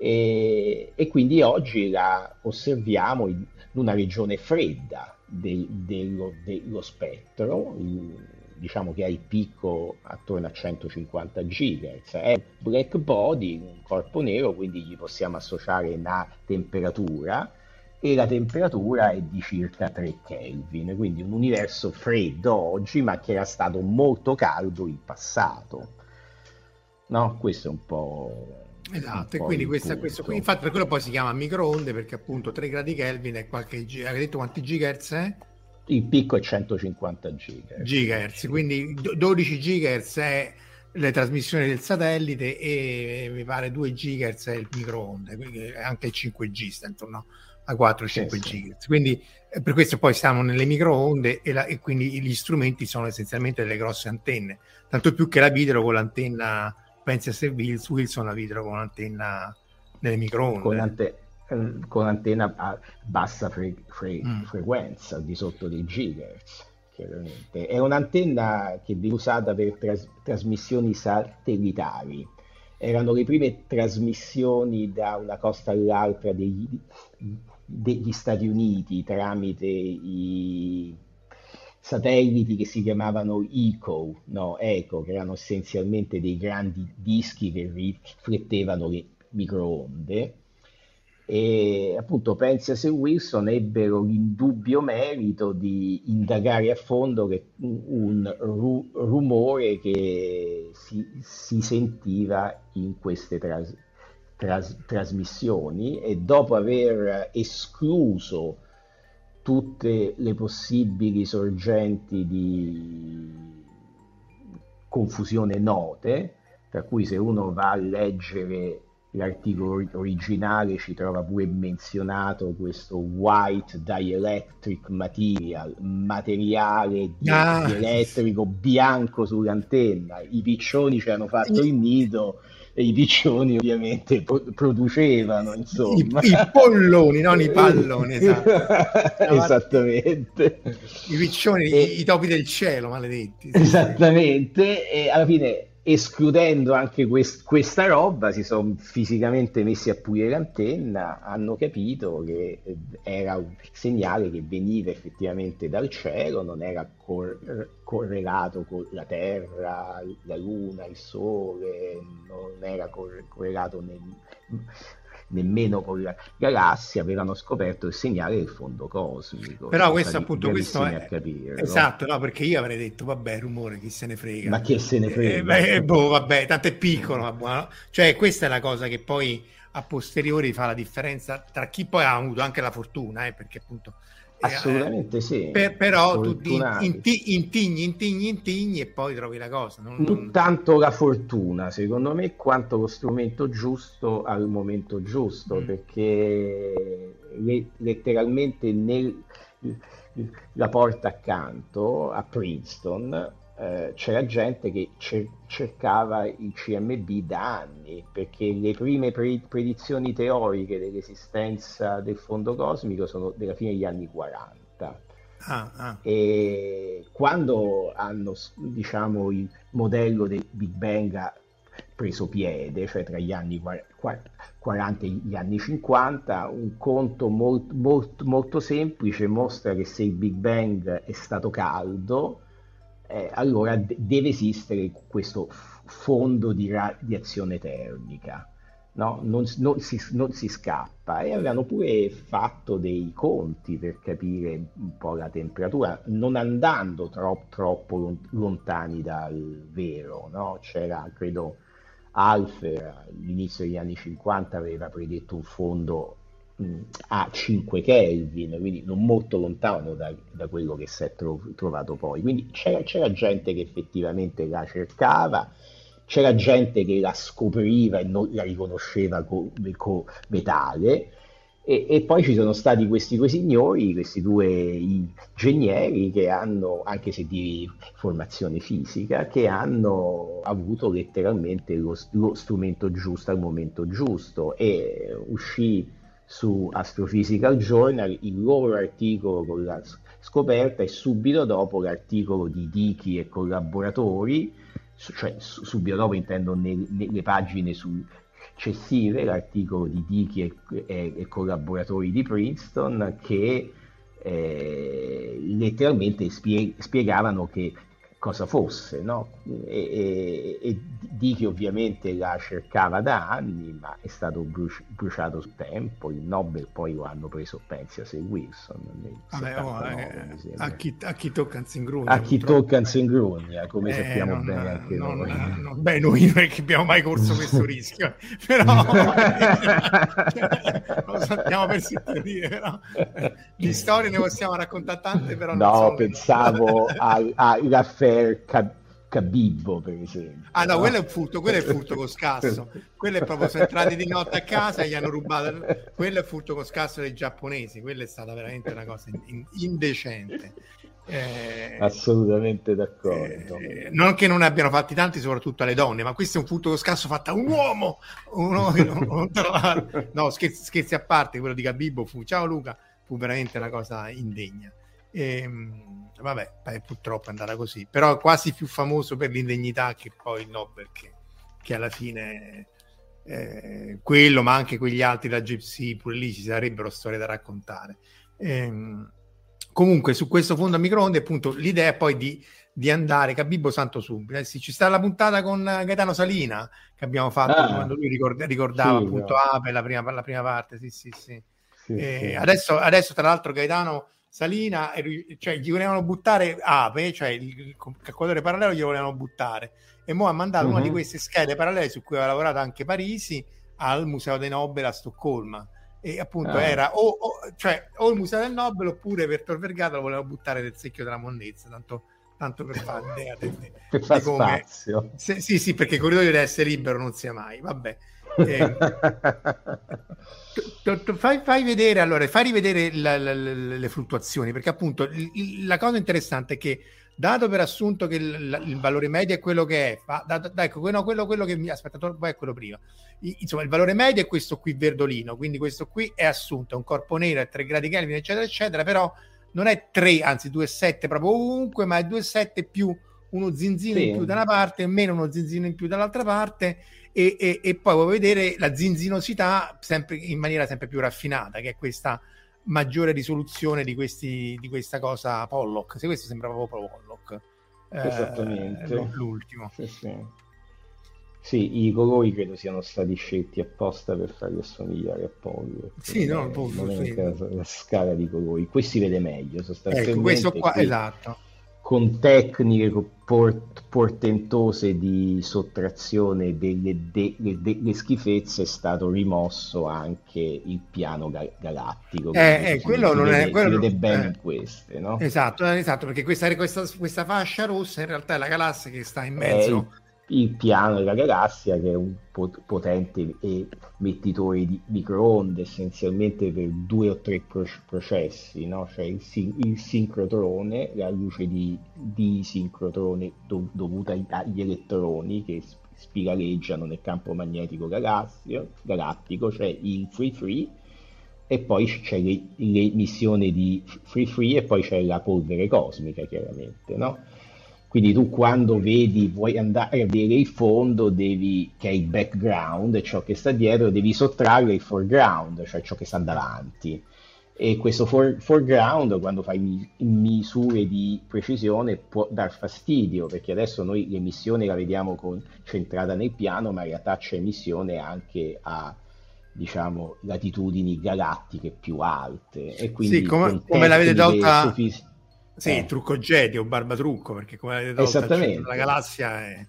E, e, quindi oggi la osserviamo in una regione fredda del, dello, dello spettro, il, diciamo che ha il picco attorno a 150 GHz, è black body, un corpo nero, quindi gli possiamo associare una temperatura e la temperatura è di circa 3 Kelvin, quindi un universo freddo oggi ma che era stato molto caldo in passato. No, questo è un po'... Esatto, e quindi questa, questo qui, infatti per quello poi si chiama microonde perché appunto 3 gradi Kelvin è qualche... Hai detto quanti gigahertz è? Il picco è 150 gigahertz. Gigahertz, quindi 12 gigahertz è le trasmissioni del satellite e mi pare 2 gigahertz è il microonde, quindi anche il 5G sta intorno a 4-5 sì, GHz. Quindi eh, per questo poi stiamo nelle microonde e, la, e, quindi gli strumenti sono essenzialmente delle grosse antenne, tanto più che la videro con l'antenna, pensi a se Wilson la videro con l'antenna nelle microonde. Con, ante- eh, con antenna a bassa fre- fre- mm. frequenza, al di sotto dei gigahertz. Chiaramente. È un'antenna che viene usata per tras- trasmissioni satellitari erano le prime trasmissioni da una costa all'altra degli, degli Stati Uniti tramite i satelliti che si chiamavano ECO, no, ECO, che erano essenzialmente dei grandi dischi che riflettevano le microonde e appunto Penzias e Wilson ebbero l'indubbio merito di indagare a fondo che un ru- rumore che si, si, sentiva in queste tras- tras- trasmissioni. E dopo aver escluso tutte le possibili sorgenti di confusione note, tra cui se uno va a leggere l'articolo originale ci trova pure menzionato questo white dielectric material, materiale di, ah. elettrico bianco sull'antenna. I piccioni ci hanno fatto il nido e i piccioni ovviamente pro- producevano insomma. I, I, polloni, non i palloni, esatto. esattamente. I piccioni, e... i, i, topi del cielo, maledetti. Sì, esattamente, sì. e alla fine escludendo anche quest- questa roba, si sono fisicamente messi a pulire l'antenna, hanno capito che eh, era un segnale che veniva effettivamente dal cielo, non era cor- correlato con la Terra, la Luna, il Sole, non era cor- correlato nel nemmeno con la galassia avevano scoperto il segnale del fondo cosmico. Però questo appunto questo è capire, esatto, no? no? perché io avrei detto vabbè, rumore, chi se ne frega. Ma chi se ne frega? Eh, beh, boh, vabbè, tanto è piccolo, ma buono. Cioè, questa è la cosa che poi a posteriori fa la differenza tra chi poi ha avuto anche la fortuna, eh, perché appunto Assolutamente sì. Per, però tu inti, intigni, intigni, intigni e poi trovi la cosa. Non, non, tanto la fortuna, secondo me, quanto lo strumento giusto al momento giusto, mm. perché le, letteralmente nel, la porta accanto a Princeton eh, c'era gente che cer- cercava il CMB da anni perché le prime pre- predizioni teoriche dell'esistenza del fondo cosmico sono della fine degli anni 40. Ah, ah. E quando hanno diciamo il modello del Big Bang ha preso piede, cioè tra gli anni 40 e gli anni 50, un conto molto, molto, molto semplice mostra che se il Big Bang è stato caldo, eh, allora d- deve esistere questo fondo di radiazione termica. No? Non, non, si, non, si, scappa e avevano pure fatto dei conti per capire un po' la temperatura, non andando troppo, troppo lontani dal vero. No? C'era, credo, Alfer all'inizio degli anni 50 aveva predetto un fondo a 5 Kelvin, quindi non molto lontano da, da quello che si è tro- trovato poi. Quindi c'era, c'era, gente che effettivamente la cercava, c'era gente che la scopriva e non la riconosceva come co- tale. E, e, poi ci sono stati questi due signori, questi due ingegneri che hanno, anche se di formazione fisica, che hanno avuto letteralmente lo, lo strumento giusto al momento giusto e uscì su Astrophysical Journal il loro articolo con la scoperta e subito dopo l'articolo di Dichi e collaboratori, cioè subito dopo intendo nelle pagine successive, l'articolo di Dichi e, e, e collaboratori di Princeton che eh, letteralmente spie- spiegavano che cosa fosse, no? E, e, e, di che ovviamente la cercava da anni, ma è stato bruci- bruciato sul tempo. Il Nobel poi lo hanno preso, pensi a se Wilson. Vabbè, 79, oh, eh, a, chi, a, chi, tocca in Zingrugna. A chi tocca in Zingrugna, come eh, sappiamo non, bene anche non, noi. Non, beh, noi non è che abbiamo mai corso questo rischio, però lo sappiamo per sentire, però di storie ne possiamo raccontare tante, però no, pensavo alla l'affair Cabibbo, per esempio. Ah no, quello è un furto, quello è furto con scasso. quello è proprio sono entrati di notte a casa e gli hanno rubato. Quello è furto con scasso dei giapponesi. Quella è stata veramente una cosa in, indecente. Eh, Assolutamente d'accordo. Eh, non che non ne abbiano fatti tanti, soprattutto alle donne, ma questo è un furto con scasso fatto a un uomo. Uno, no, scherzi, scherzi, a parte, quello di Cabibbo fu, ciao Luca, fu veramente una cosa indegna. Ehm, vabbè, beh, purtroppo è andata così, però è quasi più famoso per l'indegnità che poi il Nobel, che, che alla fine eh, quello, ma anche quegli altri da Gypsy, pure lì ci sarebbero storie da raccontare. Ehm, comunque, su questo fondo a microonde, appunto, l'idea è poi di, di andare, Cabibbo Santo Subito. Eh, sì, ci sta la puntata con Gaetano Salina che abbiamo fatto ah, quando lui ricorda, ricordava sì, appunto no. Ape, la prima, la prima parte. Sì, sì, sì. sì, eh, sì. Adesso, adesso, tra l'altro, Gaetano Salina, cioè gli volevano buttare Ape, cioè il calcolatore parallelo gli volevano buttare e mo ha mandato uh-huh. una di mhm. queste schede parallele su cui aveva lavorato anche Parisi al Museo dei Nobel a Stoccolma e appunto ah. era o, o, cioè, o, il Museo del Nobel oppure per Tor Vergata lo volevano buttare nel secchio della monnezza tanto, tanto per fare idea di, fare spazio se, sì sì perché il corridoio deve essere libero non sia mai vabbè eh, fai, fai, vedere allora, fai rivedere la, la, la, le fluttuazioni, perché appunto il, la cosa interessante è che dato per assunto che il, il valore medio è quello che è, fa, da, da, ecco, quello, quello, quello che mi aspetta, è quello prima. I, insomma, il valore medio è questo qui verdolino, quindi questo qui è assunto, è un corpo nero, è 3 gradi Kelvin, eccetera, eccetera, però non è 3, anzi 2,7 proprio ovunque, ma è 2,7 più uno zinzino sì. in più da una parte meno uno zinzino in più dall'altra parte e, e, e poi vuoi vedere la zinzinosità sempre in maniera sempre più raffinata, che è questa maggiore risoluzione di, questi, di questa cosa Pollock. Se questo sembra proprio Pollock. Eh, Esattamente. Eh, l'ultimo. Sì, sì. sì, i colori credo siano stati scelti apposta per farli assomigliare a Pollock. Sì, no, Pollock, sì. La, la scala di colori. Qui si vede meglio sostanzialmente. Ecco, questo qua, qui... esatto con tecniche port- portentose di sottrazione delle, delle, delle, schifezze è stato rimosso anche il piano ga- galattico. Eh, eh, quello non vede, è quello si vede bene eh, queste, no? Esatto, esatto, perché questa, questa, questa, fascia rossa in realtà è la galassia che sta in mezzo il piano della galassia che è un potente emettitore di microonde essenzialmente per due o tre processi, no? cioè il, il, sincrotrone, la luce di, di sincrotrone do, dovuta agli elettroni che spiraleggiano nel campo magnetico galattico, cioè il free free, e poi c'è l'emissione di free free e poi c'è la polvere cosmica chiaramente, no? Quindi tu quando vedi, vuoi andare a vedere il fondo, devi, che è il background, ciò che sta dietro, devi sottrarre il foreground, cioè ciò che sta davanti. E questo for, foreground, quando fai misure di precisione, può dar fastidio, perché adesso noi l'emissione la vediamo concentrata nel piano, ma in realtà c'è emissione anche a diciamo latitudini galattiche più alte. E quindi sì, come, come l'avete tolta... Sofis- sì, eh. trucco Jedi o barbatrucco, perché come avete detto, Esattamente. la galassia è...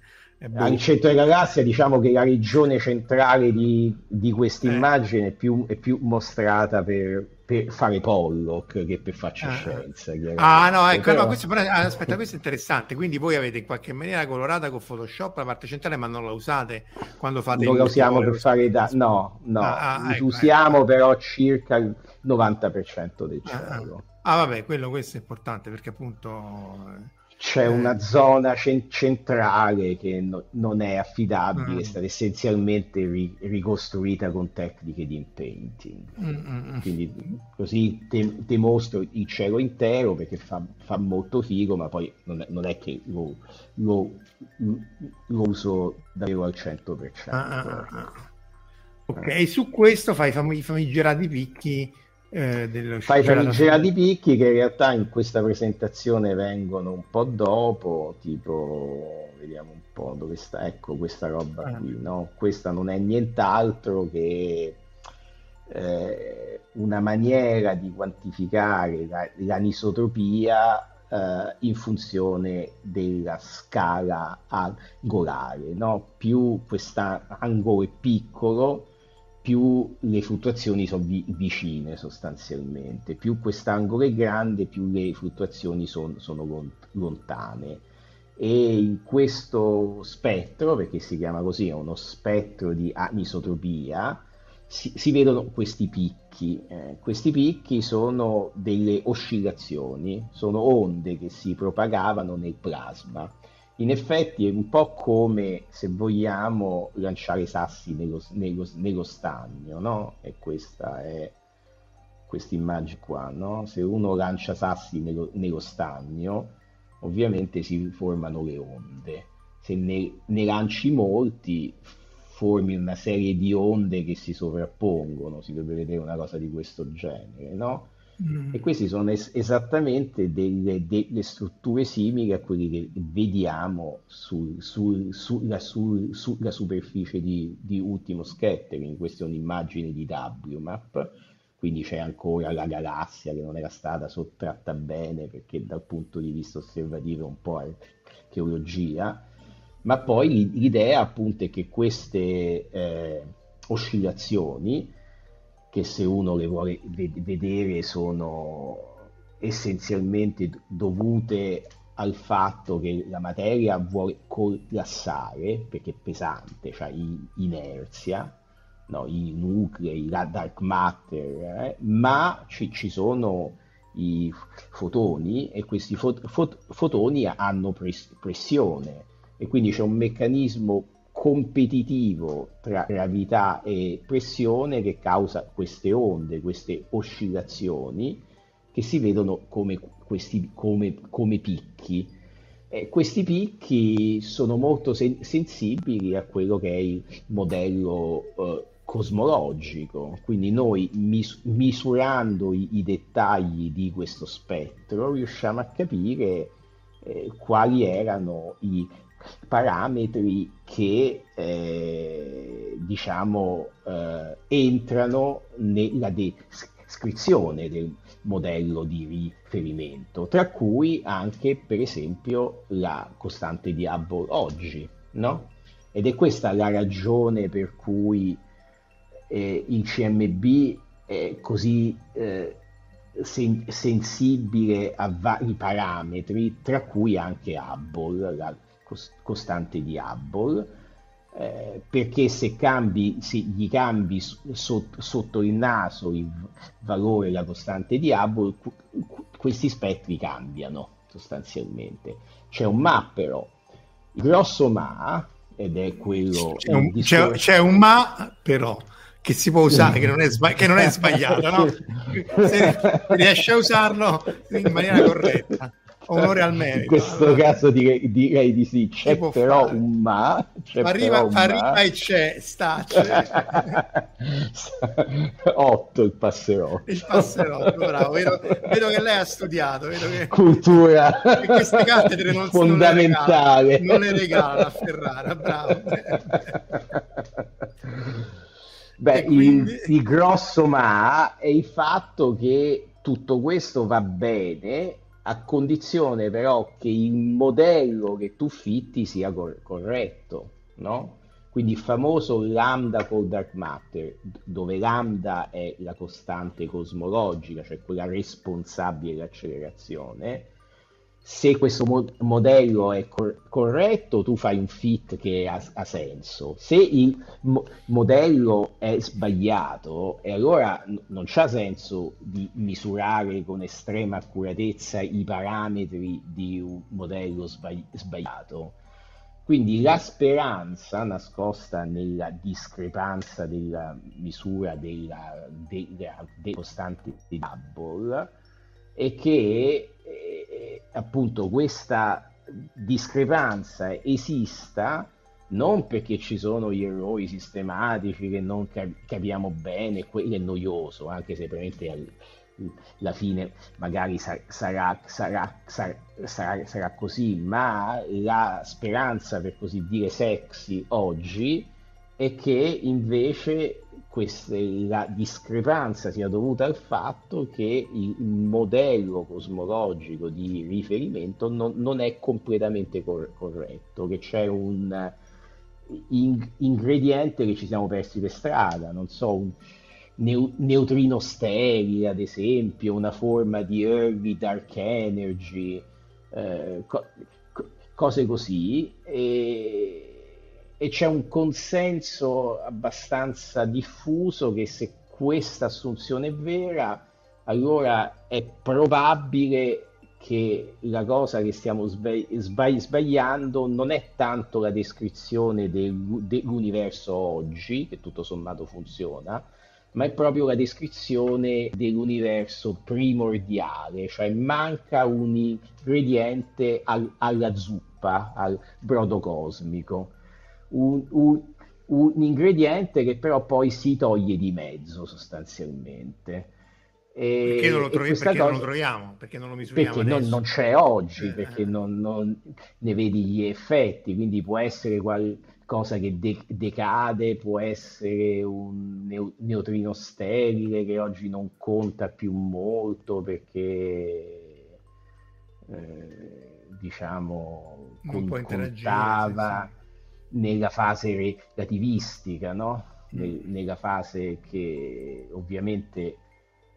Al centro della galassia diciamo che la regione centrale di, di questa immagine eh. è, più, è, più, mostrata per, per, fare Pollock che per farci ah. scienza. Ah no, ecco, Però... no, questo, però, aspetta, questo è interessante, quindi voi avete in qualche maniera colorata con Photoshop la parte centrale ma non la usate quando fate... Non la usiamo per fare da... No, no, ah, ah, ecco, usiamo ecco. però circa il 90% del ah, ah. Ah, vabbè, quello questo è importante perché appunto c'è eh... una zona cent- centrale che no- non è affidabile, mm. è stata essenzialmente ri- ricostruita con tecniche di inpainting. Mm-mm. Quindi così te- te mostro il cielo intero perché fa, fa molto figo, ma poi non è, non è che lo, lo, lo, uso davvero al 100%. Ah, ah, ah. Ok, su questo fai i fam- famigerati picchi eh, fai famigerati picchi che in realtà in questa presentazione vengono un po' dopo, tipo vediamo un po' dove sta, ecco questa roba ah. qui, no? Questa non è nient'altro che eh, una maniera di quantificare la, l'anisotropia eh, in funzione della scala angolare, no? Più quest'angolo è piccolo, più le fluttuazioni sono vi- vicine sostanzialmente, più quest'angolo è grande, più le fluttuazioni son- sono lont- lontane. E in questo spettro, perché si chiama così, è uno spettro di anisotropia, si, si vedono questi picchi. Eh, questi picchi sono delle oscillazioni, sono onde che si propagavano nel plasma in effetti è un po' come se vogliamo lanciare sassi nello, nello, nello stagno, no? E questa è questa immagine qua, no? Se uno lancia sassi nello, nello stagno, ovviamente si formano le onde. Se ne, ne lanci molti, formi una serie di onde che si sovrappongono, si dovrebbe vedere una cosa di questo genere, no? Mm. E queste sono es- esattamente delle, delle, strutture simili a quelle che vediamo sul, sul, sulla, sul, sulla, superficie di, di, Ultimo Scattering. Questa è un'immagine di WMAP, quindi c'è ancora la galassia che non era stata sottratta bene perché dal punto di vista osservativo è un po' archeologia, ma poi l'idea appunto è che queste eh, oscillazioni che se uno le vuole vedere sono essenzialmente dovute al fatto che la materia vuole collassare perché è pesante, cioè inerzia, no? i nuclei, la dark matter, eh? ma ci, ci, sono i fotoni e questi fot- fot- fotoni hanno pres- pressione e quindi c'è un meccanismo competitivo tra gravità e pressione che causa queste onde, queste oscillazioni che si vedono come, questi, come, come picchi. Eh, questi picchi sono molto sen- sensibili a quello che è il modello eh, cosmologico, quindi noi mis- misurando i-, i, dettagli di questo spettro riusciamo a capire eh, quali erano i parametri che eh, diciamo eh, entrano nella descrizione del modello di riferimento, tra cui anche per esempio la costante di Hubble oggi, no? Ed è questa la ragione per cui eh, il CMB è così eh, sen- sensibile a vari parametri, tra cui anche Hubble, la costante di Hubble, eh, perché se, cambi, se gli cambi so, sotto il naso il valore della costante di Hubble, questi spettri cambiano sostanzialmente. C'è un ma però, il grosso ma, ed è quello... C'è un, c'è, c'è un ma però che si può usare, che non è, sbag- che non è sbagliato, no? se riesce a usarlo in maniera corretta onore al merito. In questo allora, caso direi, direi, di sì, c'è però fare. un ma. Arriva, un arriva ma. e c'è, sta. 8 il passerotto. Il passerotto, bravo. Vedo, vedo, che lei ha studiato. Che, Cultura. Che queste cattedre non, Fondamentale. non le regalano a Ferrara, bravo. Beh, quindi... il, il grosso ma è il fatto che tutto questo va bene a condizione però che il modello che tu fitti sia cor- corretto, no? Quindi il famoso lambda col dark matter, dove lambda è la costante cosmologica, cioè quella responsabile dell'accelerazione, se questo mo- modello è cor- corretto, tu fai un fit che ha, ha senso. Se il mo- modello è sbagliato, e allora n- non c'ha senso di misurare con estrema accuratezza i parametri di un modello sbagli- sbagliato. Quindi la speranza nascosta nella discrepanza della misura della, della, della costante di Hubble è che eh, appunto questa discrepanza esista non perché ci sono gli errori sistematici che non capiamo bene, quello è noioso, anche se probabilmente alla fine magari sarà, sarà, sarà, sarà, così, ma la speranza, per così dire, sexy oggi è che invece queste, la discrepanza sia dovuta al fatto che il modello cosmologico di riferimento non, non è completamente cor- corretto, che c'è un in- ingrediente che ci siamo persi per strada, non so, un neu- neutrino sterile ad esempio, una forma di early dark energy, eh, co- cose così. E e c'è un consenso abbastanza diffuso che se questa assunzione è vera, allora è probabile che la cosa che stiamo sbagli- sbagliando non è tanto la descrizione del, dell'universo oggi, che tutto sommato funziona, ma è proprio la descrizione dell'universo primordiale, cioè manca un ingrediente al, alla zuppa, al brodo cosmico un, un, un ingrediente che però poi si toglie di mezzo sostanzialmente. E, perché non lo, trovi, perché cosa, non lo troviamo? Perché non lo misuriamo Perché non, non, c'è oggi, eh, perché non, non, ne vedi gli effetti, quindi può essere qualcosa che de- decade, può essere un neu- neutrino sterile che oggi non conta più molto perché eh, diciamo non contava nella fase relativistica, no? Nel, nella fase che ovviamente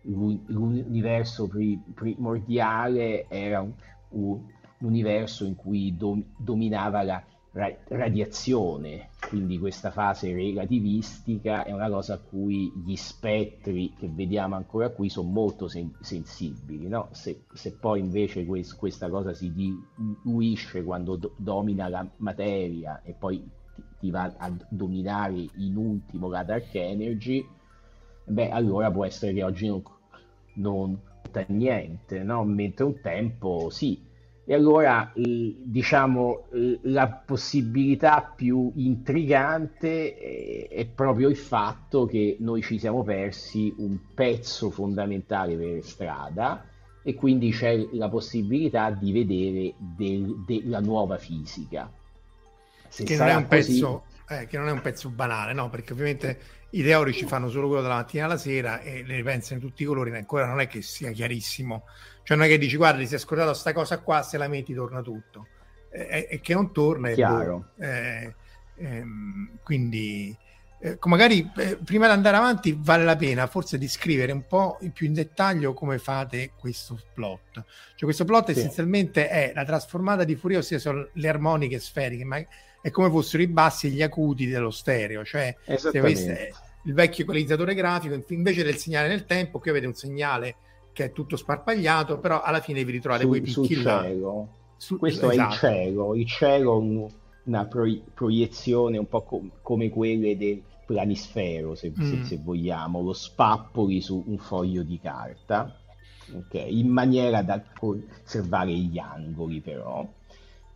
l'universo primordiale era un, un, universo in cui dom, dominava la radiazione, quindi questa fase relativistica è una cosa a cui gli spettri che vediamo ancora qui sono molto sen- sensibili, no? se, se, poi invece quest- questa cosa si diluisce quando do- domina la materia e poi ti, ti va a dominare in ultimo la dark energy, beh allora può essere che oggi non, non niente, no? mentre un tempo sì e allora, diciamo, la possibilità più intrigante è proprio il fatto che noi ci siamo persi un pezzo fondamentale per strada e quindi c'è la possibilità di vedere del, della nuova fisica. Se che non, è un così... pezzo, eh, che non è un pezzo banale, no? Perché ovviamente i teorici fanno solo quello dalla mattina alla sera e ne pensano in tutti i colori, ancora non è che sia chiarissimo cioè non è che dici guarda ti sei scordato questa cosa qua, se la metti torna tutto. E, e che non torna è chiaro. Eh, ehm, quindi eh, magari eh, prima di andare avanti vale la pena forse di scrivere un po' più in dettaglio come fate questo plot. Cioè questo plot sì. essenzialmente è la trasformata di Fourier, ossia sono le armoniche sferiche, ma è come fossero i bassi e gli acuti dello stereo. Cioè il vecchio equalizzatore grafico, invece del segnale nel tempo, qui avete un segnale che è tutto sparpagliato, però alla fine vi ritrovate su, quei picchi sul cielo. Su, Questo esatto. è il esatto. cielo, il cielo un, una pro, proiezione un po' com, come quelle del planisfero, se, mm. se, se, vogliamo, lo spappoli su un foglio di carta, okay? in maniera da conservare gli angoli però.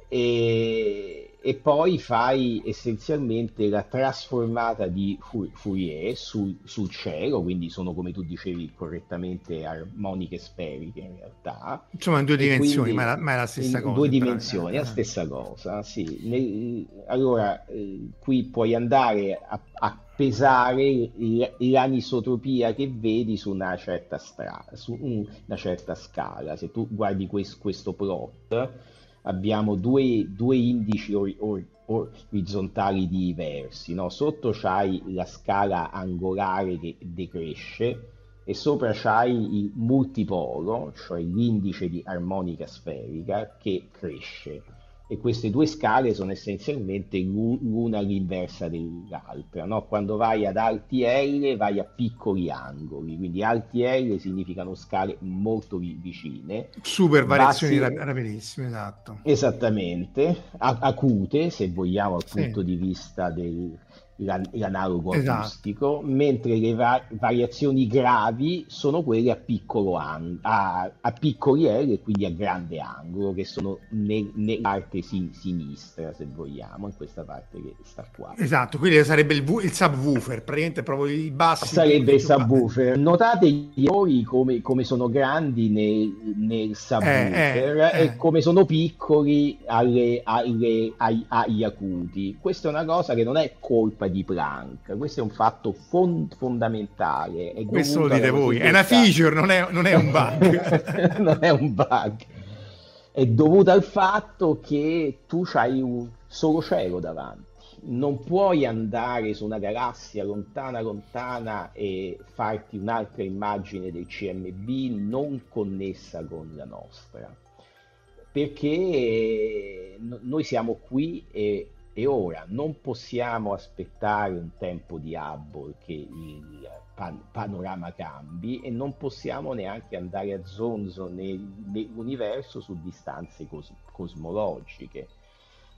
E, e poi fai essenzialmente la trasformata di Fourier sul, sul cielo, quindi sono come tu dicevi correttamente armoniche sferiche in realtà. Insomma in due dimensioni, ma, è la, ma è la stessa in cosa. In due dimensioni, è la stessa cosa, sì. Nel, allora, eh, qui puoi andare a, a pesare l'anisotropia che vedi su una certa, stra- su una certa scala. Se tu guardi questo, questo plot abbiamo due, due indici or, or, orizzontali diversi. No? Sotto c'hai la scala angolare che decresce e sopra c'hai il multipolo, cioè l'indice di armonica sferica che cresce e queste due scale sono essenzialmente l'una all'inversa dell'altra. No? Quando vai ad alti L vai a piccoli angoli, quindi alti L significano scale molto vicine. Super variazioni bassi... rapidissime, esatto. Esattamente, acute se vogliamo dal sì. punto di vista del, l'analogo esatto. acustico, mentre le va- variazioni gravi sono quelle a, piccolo ang- a-, a piccoli L e quindi a grande angolo, che sono nel- nella parte sin- sinistra, se vogliamo, in questa parte che sta qua. Esatto, quindi sarebbe il, v- il subwoofer, praticamente proprio i bassi. Sarebbe il subwoofer. Notate gli errori come, come sono grandi nel, nel subwoofer eh, eh, e eh. come sono piccoli alle, alle, ai, agli acuti. Questa è una cosa che non è colpa colpa di Planck. Questo è un fatto fond- fondamentale. È Questo lo dite voi, è una feature, non è, non è un bug. non è un bug. È dovuta al fatto che tu hai un solo cielo davanti. Non puoi andare su una galassia lontana lontana e farti un'altra immagine del CMB non connessa con la nostra perché noi siamo qui e e ora non possiamo aspettare un tempo di Hubble che il pan- panorama cambi e non possiamo neanche andare a zonzo nel, nell'universo su distanze cos- cosmologiche.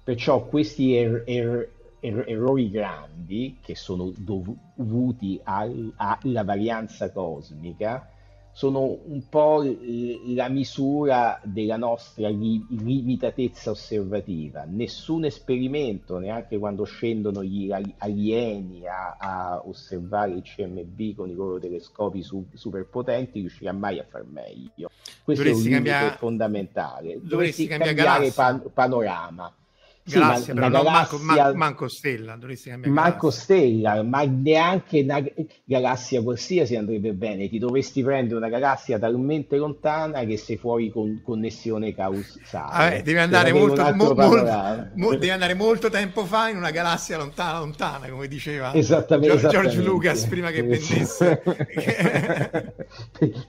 Perciò questi er- er- er- errori grandi che sono dovuti al- alla varianza cosmica sono un po' la misura della nostra limitatezza osservativa. Nessun esperimento, neanche quando scendono gli alieni a, a osservare il CMB con i loro telescopi su, superpotenti, riuscirà mai a far meglio. Questo dovresti è un limite cambiare... fondamentale. Dovresti, dovresti cambiare, cambiare pan- panorama galassia, sì, però no, galassia... Manco, manco, Stella, dovresti cambiare Manco Stella, ma neanche una galassia qualsiasi andrebbe bene, ti dovresti prendere una galassia talmente lontana che sei fuori con connessione causale. Ah, devi, andare molto, mo, molto, mo, devi andare molto tempo fa in una galassia lontana, lontana, come diceva esattamente, George, George Lucas prima che vendesse.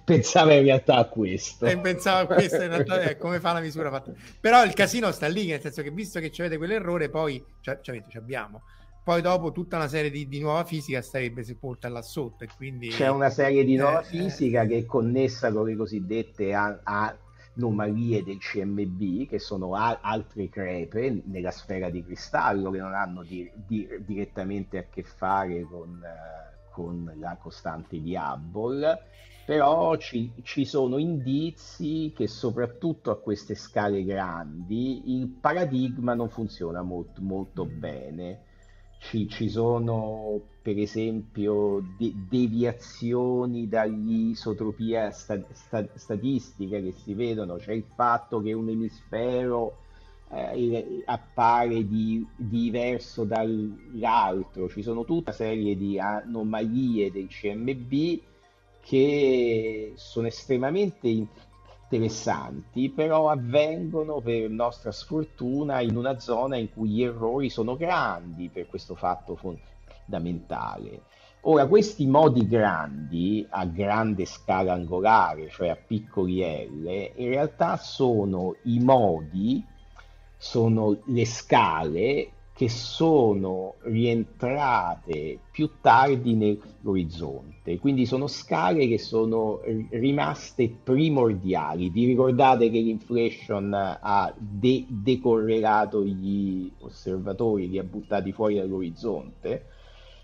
pensava in realtà a questo. E pensava a questo, in realtà è come fa la misura fatta. Però il casino sta lì, nel senso che visto che c'è avete quell'errore, poi cioè, cioè, ci abbiamo. Poi dopo tutta una serie di, di, nuova fisica sarebbe sepolta là sotto e quindi... C'è una serie di nuova eh, fisica eh. che è connessa con le cosiddette anomalie del CMB, che sono a- altre crepe nella sfera di cristallo che non hanno di- di- direttamente a che fare con, uh, con la costante di Hubble però ci, ci, sono indizi che soprattutto a queste scale grandi il paradigma non funziona molto, molto bene. Ci, ci, sono per esempio de- deviazioni dall'isotropia sta- sta- statistica che si vedono, c'è il fatto che un emisfero eh, appare di, diverso dall'altro, ci sono tutta una serie di anomalie del CMB che sono estremamente interessanti, però avvengono per nostra sfortuna in una zona in cui gli errori sono grandi per questo fatto fondamentale. Ora, questi modi grandi a grande scala angolare, cioè a piccoli L, in realtà sono i modi, sono le scale che sono rientrate più tardi nell'orizzonte, quindi sono scale che sono rimaste primordiali. Vi ricordate che l'inflation ha de- decorrelato gli osservatori, li ha buttati fuori dall'orizzonte?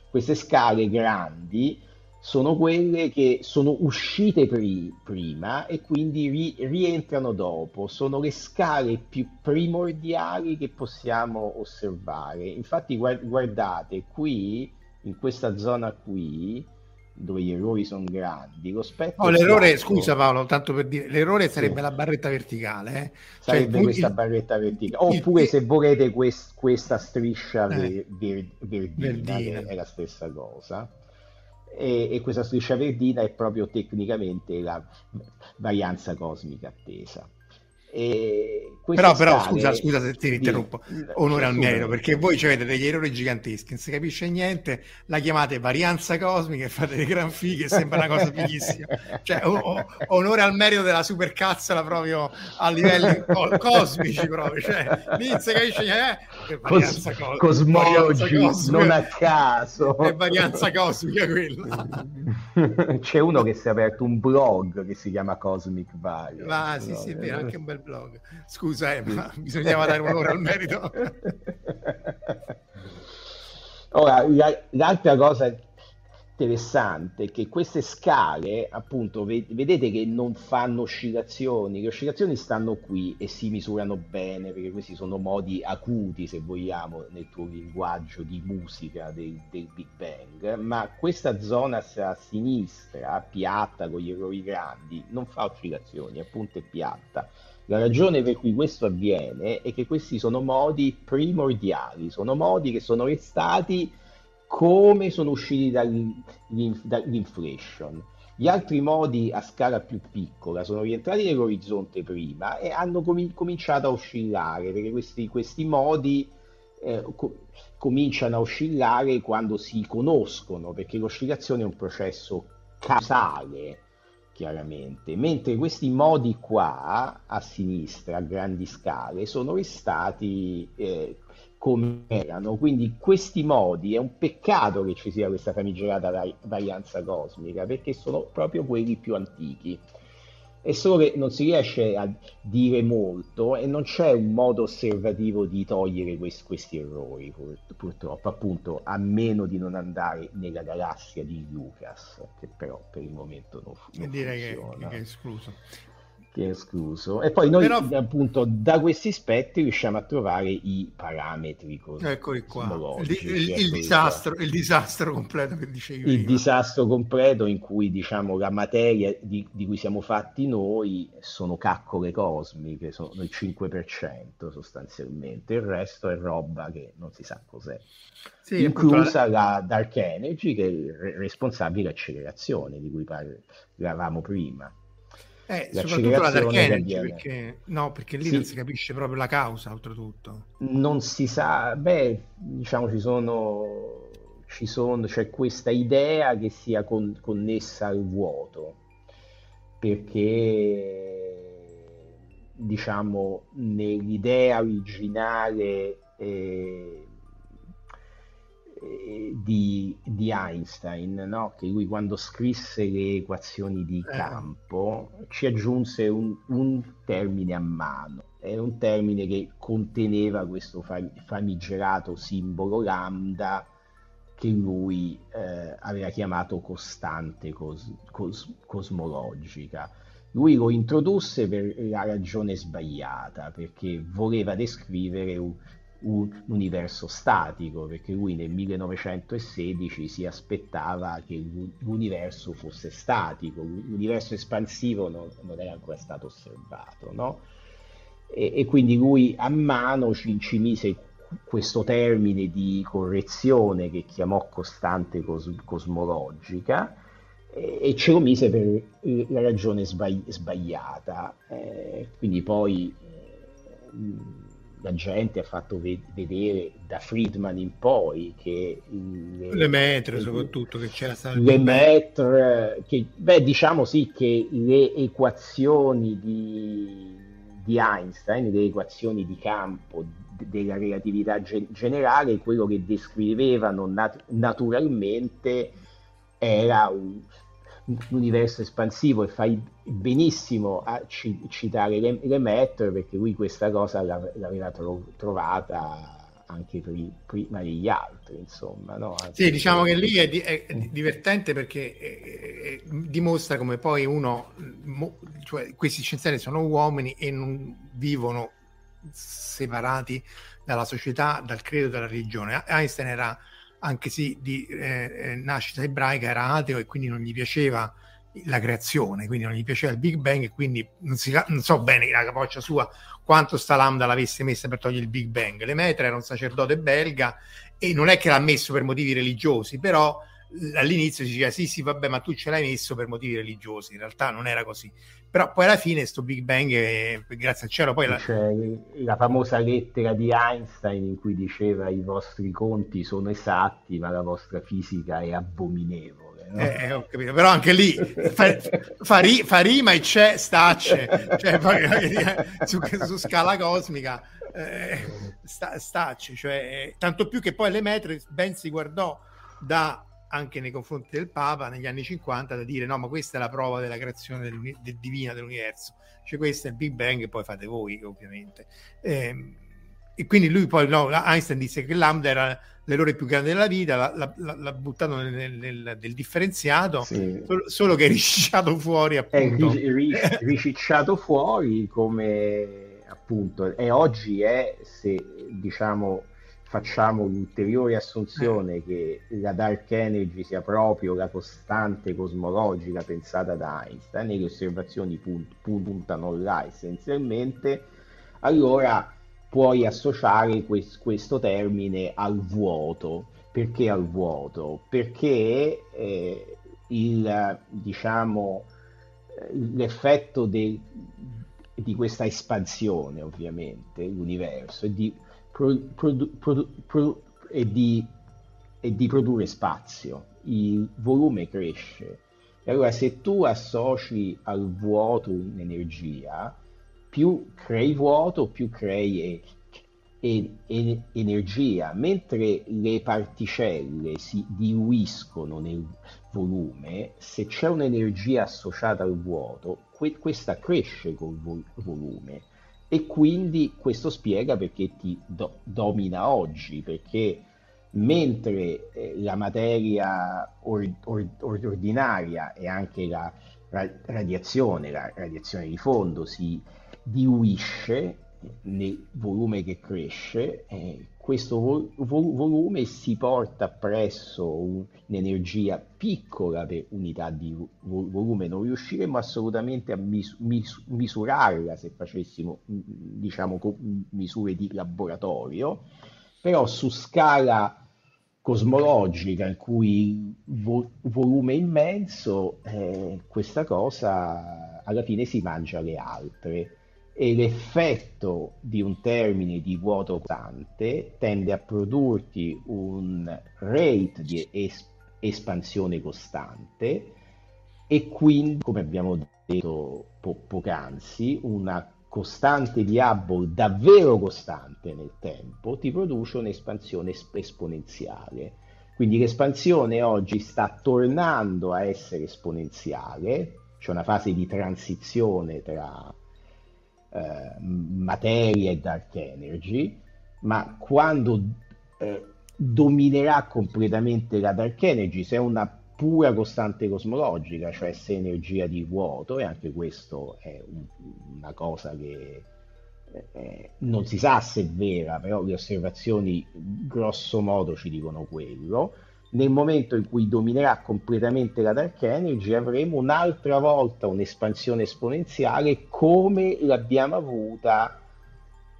Queste scale grandi sono quelle che sono uscite pri- prima e quindi ri- rientrano dopo, sono le scale più primordiali che possiamo osservare. Infatti guardate qui, in questa zona qui, dove gli errori sono grandi, lo spettro... No, l'errore, piatto, scusa Paolo, tanto per dire, l'errore sarebbe sì. la barretta verticale. Eh? Sarebbe cioè, questa il, barretta verticale. Oppure il, se volete quest, questa striscia eh, ver, ver, verdina, verdina. è la stessa cosa e, e questa striscia verdina è proprio tecnicamente la varianza cosmica attesa. Però, però scale... scusa, scusa se ti interrompo, onore al merito, perché voi avete degli errori giganteschi, non si capisce niente, la chiamate varianza cosmica e fate dei gran fighi, sembra una cosa fighissima. Cioè, o, o, onore al merito della supercazzola proprio a livelli co- cosmici proprio, cioè, lì non si capisce niente, eh, Cos- cos- cosmologi, cosmica, non a caso. È varianza cosmica quella. C'è uno che si è aperto un blog che si chiama Cosmic Value. Ah, sì, sì, è vero, anche un bel blog. Scusa, eh, ma bisognava dare un'ora al merito. Ora, la, l'altra cosa interessante che queste scale, appunto, vedete che non fanno oscillazioni, le oscillazioni stanno qui e si misurano bene perché questi sono modi acuti, se vogliamo, nel tuo linguaggio di musica del, del Big Bang, ma questa zona a sinistra, piatta con gli errori grandi, non fa oscillazioni, appunto è piatta. La ragione per cui questo avviene è che questi sono modi primordiali, sono modi che sono restati come sono usciti dall'inflation. Gli altri modi a scala più piccola sono rientrati nell'orizzonte prima e hanno com- cominciato a oscillare, perché questi, questi modi eh, co- cominciano a oscillare quando si conoscono, perché l'oscillazione è un processo causale, chiaramente, mentre questi modi qua a sinistra, a grandi scale, sono restati eh, come erano. Quindi questi modi è un peccato che ci sia questa famigerata varianza cosmica, perché sono proprio quelli più antichi. È solo che non si riesce a dire molto e non c'è un modo osservativo di togliere questi, questi errori, pur, purtroppo, appunto, a meno di non andare nella galassia di Lucas, che però per il momento non, non direi funziona. Che, che è escluso che è escluso. E poi noi Però... appunto da questi spettri riusciamo a trovare i parametri Eccoli qua. Il, il, il disastro, il disastro completo che dicevi. Il prima. disastro completo in cui diciamo la materia di, di, cui siamo fatti noi sono caccole cosmiche, sono il 5% sostanzialmente, il resto è roba che non si sa cos'è. Sì, inclusa la... la Dark Energy che è responsabile dell'accelerazione di cui parlavamo prima. Eh, soprattutto la Dark Energy, perché, no, perché lì sì. non si capisce proprio la causa, oltretutto. Non si sa, beh, diciamo ci sono, ci sono c'è questa idea che sia con, connessa al vuoto, perché diciamo nell'idea originale eh, di, di, Einstein, no? che lui quando scrisse le equazioni di eh. campo ci aggiunse un, un, termine a mano, è un termine che conteneva questo famigerato simbolo lambda che lui eh, aveva chiamato costante cos, cos, cosmologica. Lui lo introdusse per la ragione sbagliata, perché voleva descrivere un, un universo statico, perché lui nel 1916 si aspettava che l'universo fosse statico, l'universo espansivo non, non era ancora stato osservato, no? e, e, quindi lui a mano ci, ci, mise questo termine di correzione che chiamò costante cos, cosmologica e, ce lo mise per la ragione sbagli, sbagliata. Eh, quindi poi... Eh, la gente ha fatto vedere da Friedman in poi che le, le metre soprattutto che c'era stato le metre che beh diciamo sì che le equazioni di, di Einstein le equazioni di campo della relatività ge- generale quello che descrivevano nat- naturalmente era un, l'universo espansivo e fai benissimo a citare le, le perché lui questa cosa l'aveva tro- trovata anche pri- prima degli altri, insomma. No? Sì, diciamo che lì è, di- è divertente perché è, è, dimostra come poi uno, mo- cioè questi scienziati sono uomini e non vivono separati dalla società, dal credo, dalla religione. Einstein era anche se di eh, eh, nascita ebraica, era ateo e quindi non gli piaceva la creazione, quindi non gli piaceva il Big Bang e quindi non, si, non so bene la capoccia sua quanto sta lambda l'avesse messa per togliere il Big Bang. Lemaitre era un sacerdote belga e non è che l'ha messo per motivi religiosi, però all'inizio si diceva sì sì vabbè ma tu ce l'hai messo per motivi religiosi in realtà non era così però poi alla fine sto Big Bang è, grazie al cielo poi la... C'è la famosa lettera di Einstein in cui diceva i vostri conti sono esatti ma la vostra fisica è abominevole no? eh, ho capito. però anche lì fa, fa, ri, fa rima e c'è stacce cioè, su, su scala cosmica eh, sta, stacce cioè, tanto più che poi le metre ben si guardò da anche nei confronti del Papa negli anni 50 da dire no ma questa è la prova della creazione del, divina dell'universo cioè questo è il Big Bang e poi fate voi ovviamente eh, e quindi lui poi, no, Einstein disse che lambda era l'errore più grande della vita, l'ha, l'ha, l'ha buttato nel, nel, nel differenziato, sì. solo, solo, che è ricicciato fuori appunto. È ric- ricicciato fuori come appunto, e oggi è, se diciamo facciamo l'ulteriore assunzione che la dark energy sia proprio la costante cosmologica pensata da Einstein e le osservazioni punt- puntano là essenzialmente, allora puoi associare quest- questo termine al vuoto. Perché al vuoto? Perché eh, il, diciamo, l'effetto de- di questa espansione, ovviamente, l'universo, è di produ- produ- produ- e, di, e di produrre spazio, il volume cresce. E allora se tu associ al vuoto un'energia, più crei vuoto, più crei e, e, energia, mentre le particelle si diluiscono nel volume, se c'è un'energia associata al vuoto, que- questa cresce col vol- volume e quindi questo spiega perché ti do- domina oggi, perché mentre eh, la materia or- or- ordinaria e anche la ra- radiazione, la radiazione di fondo si diluisce nel volume che cresce, eh, questo vol- volume si porta presso un'energia piccola per unità di vol- volume, non riusciremo assolutamente a mis- mis- misurarla se facessimo diciamo misure di laboratorio, però su scala cosmologica in cui vo- volume immenso, eh, questa cosa alla fine si mangia le altre e l'effetto di un termine di vuoto costante tende a produrti un rate di es- espansione costante e quindi, come abbiamo detto po- poc'anzi, una costante di Hubble davvero costante nel tempo ti produce un'espansione esp- esponenziale. Quindi l'espansione oggi sta tornando a essere esponenziale, c'è una fase di transizione tra eh, materia e dark energy, ma quando eh, dominerà completamente la dark energy, se è una pura costante cosmologica, cioè se energia di vuoto, e anche questo è un, una cosa che eh, non si sa se è vera, però le osservazioni grosso modo ci dicono quello, nel momento in cui dominerà completamente la dark energy avremo un'altra volta un'espansione esponenziale come l'abbiamo avuta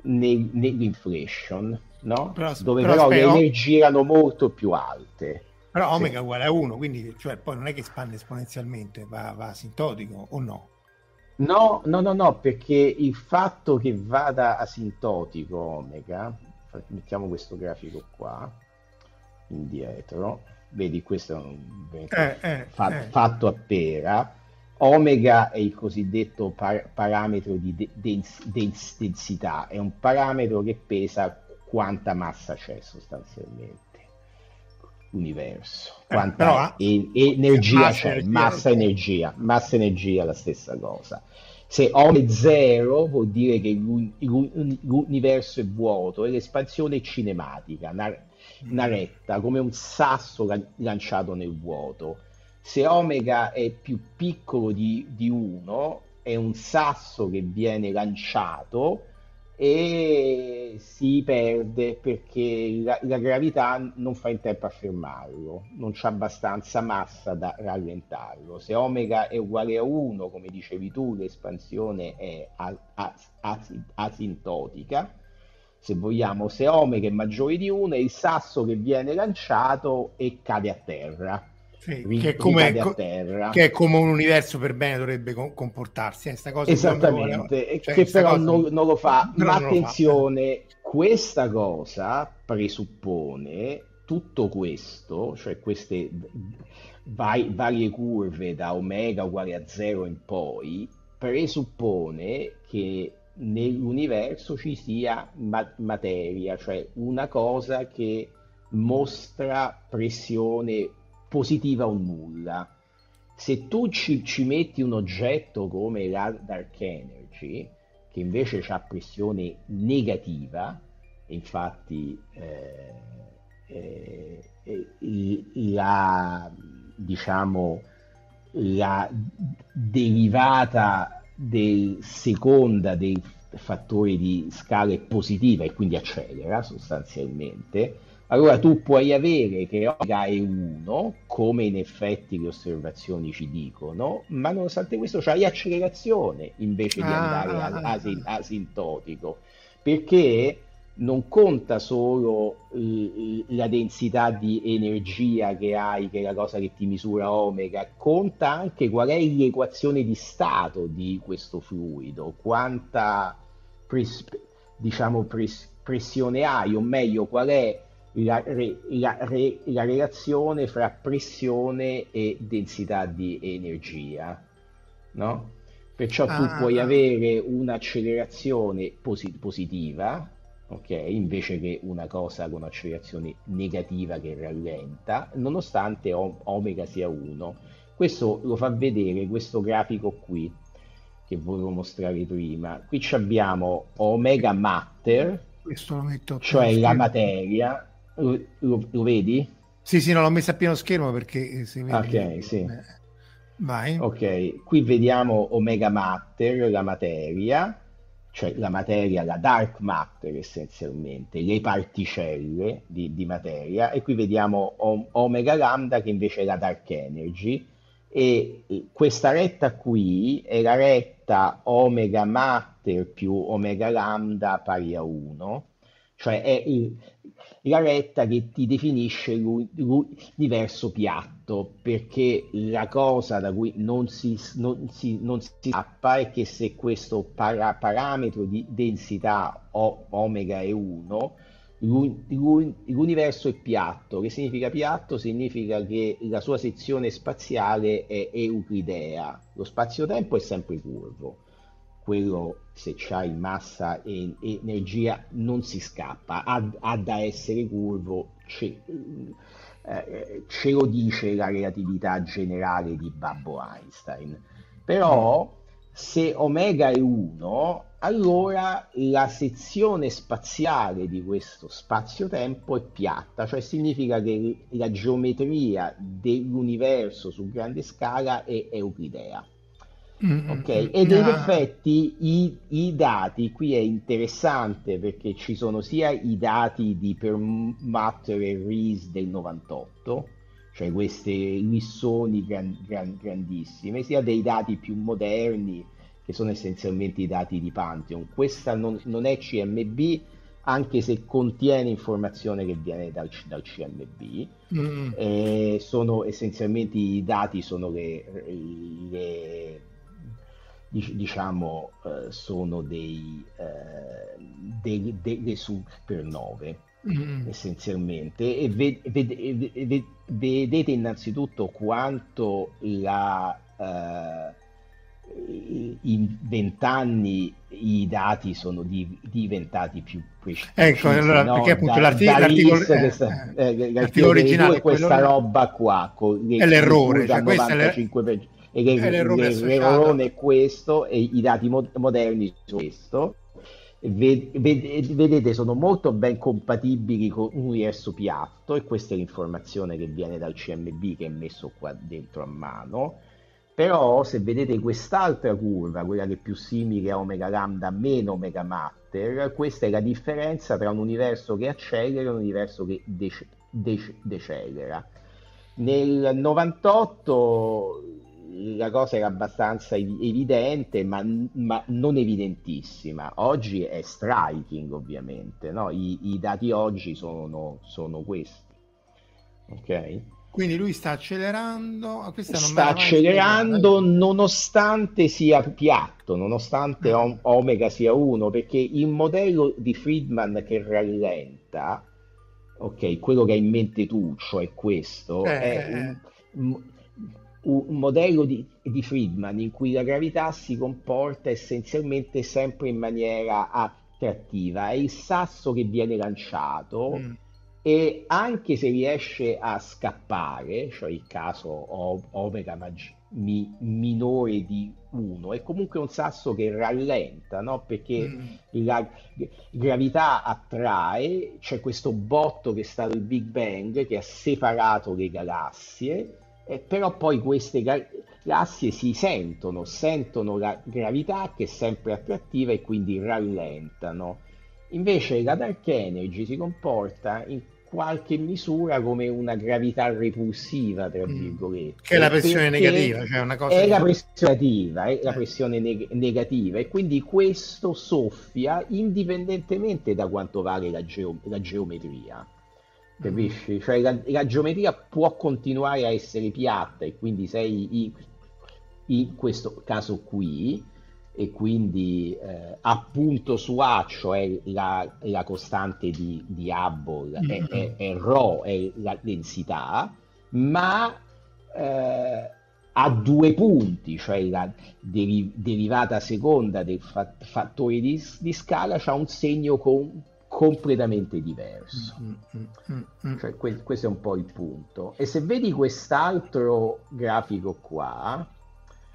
nel, nell'inflation, no? però, dove però, però le energie erano molto più alte. Però omega sì. uguale a 1, quindi cioè, poi non è che espande esponenzialmente, va, va asintotico o no? No, no, no, no, perché il fatto che vada asintotico omega, mettiamo questo grafico qua, indietro, vedi questo è un eh, eh, fa- eh. fatto a pera, omega è il cosiddetto par- parametro di de- dens- dens- densità, è un parametro che pesa quanta massa c'è sostanzialmente. Universo, eh, quanta però, e- energia massa c'è, energia, massa energia, massa energia la stessa cosa. Se O è zero vuol dire che l'universo è vuoto e l'espansione è cinematica, una retta, come un sasso lanciato nel vuoto. Se omega è più piccolo di, di 1, è un sasso che viene lanciato e si perde perché la, la, gravità non fa in tempo a fermarlo, non c'è abbastanza massa da rallentarlo. Se omega è uguale a 1, come dicevi tu, l'espansione è as, as, asintotica se vogliamo, se omega è maggiore di 1 è il sasso che viene lanciato e cade a terra. Sì, che, è come, che, è come, un universo per bene dovrebbe comportarsi. Eh, cosa Esattamente, cioè, che però non, non, lo fa. Ma attenzione, fa. questa cosa presuppone tutto questo, cioè queste vai, varie curve da omega uguale a 0 in poi, presuppone che nell'universo ci sia ma- materia, cioè una cosa che mostra pressione positiva o nulla. Se tu ci, ci metti un oggetto come la Dark Energy, che invece ha pressione negativa, infatti eh, eh, la, diciamo, la derivata del seconda dei fattori di scala positiva e quindi accelera sostanzialmente, allora tu puoi avere che omega è 1, come in effetti le osservazioni ci dicono, ma nonostante questo c'hai accelerazione invece di ah, andare ah, ah, asin- asintotico, perché non conta solo la densità di energia che hai, che è la cosa che ti misura omega, conta anche qual è l'equazione di stato di questo fluido, quanta pres- diciamo pres- pressione hai, o meglio, qual è la, re- la, re- la relazione fra pressione e densità di energia, no? Perciò tu ah, puoi ah. avere un'accelerazione posit- positiva, ok? Invece che una cosa con accelerazione negativa che rallenta, nonostante o- omega sia 1. Questo lo fa vedere questo grafico qui che volevo mostrare prima. Qui abbiamo omega matter, cioè la materia. Lo, lo, lo, vedi? Sì, sì, non l'ho messa a pieno schermo perché si vede. Ok, sì. Eh, vai. Ok, qui vediamo omega matter, la materia cioè la materia, la dark matter essenzialmente, le particelle di, di materia, e qui vediamo omega lambda che invece è la dark energy, e questa retta qui è la retta omega matter più omega lambda pari a 1, cioè è il, la retta che ti definisce l'universo piatto, perché la cosa da cui non si, non si, non si scappa è che se questo para, parametro di densità o, omega è 1, l'universo è piatto. Che significa piatto? Significa che la sua sezione spaziale è euclidea, lo spazio-tempo è sempre curvo quello se c'hai massa e, energia non si scappa, ha, ha da essere curvo, ce, eh, ce, lo dice la relatività generale di Babbo Einstein. Però se omega è 1, allora la sezione spaziale di questo spazio-tempo è piatta, cioè significa che la geometria dell'universo su grande scala è euclidea. Ok, ed in effetti i, i, dati qui è interessante perché ci sono sia i dati di Perlmutter e Rees del 98, cioè queste lissoni gran, gran, grandissime, sia dei dati più moderni che sono essenzialmente i dati di Pantheon. Questa non, non è CMB, anche se contiene informazione che viene dal, dal CMB. Mm. Eh, sono essenzialmente i dati sono le, le diciamo eh, sono dei, eh, dei, delle supernove mm. essenzialmente e ved, ved, ved, vedete innanzitutto quanto la, eh, in vent'anni i dati sono di, diventati più precisi. Ecco, allora, no? perché appunto da, l'articolo, l'articolo, questa, eh, eh, l'articolo originale è questa roba qua, con, è l'errore, cioè, 95%, e che l'errore è questo e i dati mo- moderni sono questo. vedete, sono molto ben compatibili con un universo piatto e questa è l'informazione che viene dal CMB che è messo qua dentro a mano. Però se vedete quest'altra curva, quella che è più simile a omega lambda meno omega matter, questa è la differenza tra un universo che accelera e un universo che dece- dece- decelera. Nel 98 la cosa era abbastanza evidente, ma, ma, non evidentissima. Oggi è striking, ovviamente. No? I, I, dati oggi sono, sono questi. Ok? Quindi lui sta accelerando. sta accelerando mai... nonostante sia piatto, nonostante no. Ah. omega sia 1, perché il modello di Friedman che rallenta, ok, quello che hai in mente tu, cioè questo, eh, è un, eh un modello di, di, Friedman in cui la gravità si comporta essenzialmente sempre in maniera attrattiva, è il sasso che viene lanciato mm. e anche se riesce a scappare, cioè il caso omega mag- mi, minore di 1, è comunque un sasso che rallenta, no? perché mm. la gravità attrae, c'è questo botto che è stato il Big Bang che ha separato le galassie, eh, però poi queste galassie si sentono, sentono la gravità che è sempre attrattiva e quindi rallentano. Invece la Dark Energy si comporta in qualche misura come una gravità repulsiva, tra mm. virgolette. Che è la pressione negativa, cioè una cosa è la pressione negativa, è la eh. pressione neg- negativa e quindi questo soffia indipendentemente da quanto vale la, geo- la geometria. Capisci? Mm. Cioè la, la, geometria può continuare a essere piatta e quindi sei in, in questo caso qui e quindi eh, appunto su A, cioè la, la costante di, di Hubble, mm-hmm. è, è, è ρ, è la densità, ma eh, a due punti, cioè la deri- derivata seconda del fa- fattore di, di scala, ha un segno con- completamente diverso. Mm-hmm. Cioè, que- questo è un po' il punto. E se vedi quest'altro grafico qua,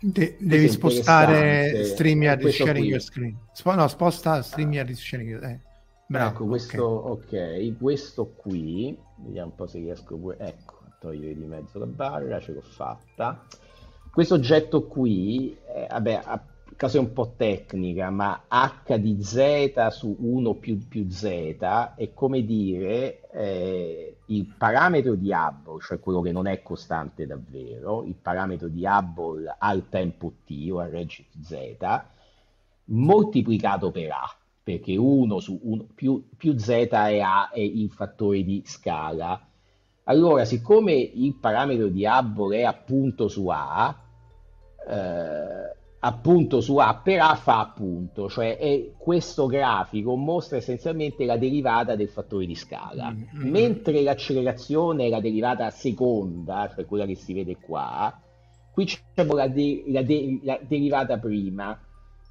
De- devi spostare StreamYard sharing your screen. Sp- no, sposta StreamYard sharing your eh. Bravo, ecco, questo, okay. ok, questo qui, vediamo un po' se riesco pure, ecco, togliere di mezzo la barra, ce l'ho fatta. Questo oggetto qui, eh, vabbè, a cosa è un po' tecnica, ma h di z su 1 più, più z è come dire eh, il parametro di Hubble, cioè quello che non è costante davvero, il parametro di Hubble al tempo t o al redshift z, moltiplicato per a, perché 1 su 1 più, più z è a è il fattore di scala. Allora, siccome il parametro di Hubble è appunto su a, eh, appunto su A per A fa appunto, cioè è, questo grafico mostra essenzialmente la derivata del fattore di scala, mm-hmm. mentre l'accelerazione è la derivata seconda, cioè quella che si vede qua, qui c'è la, de- la, de- la derivata prima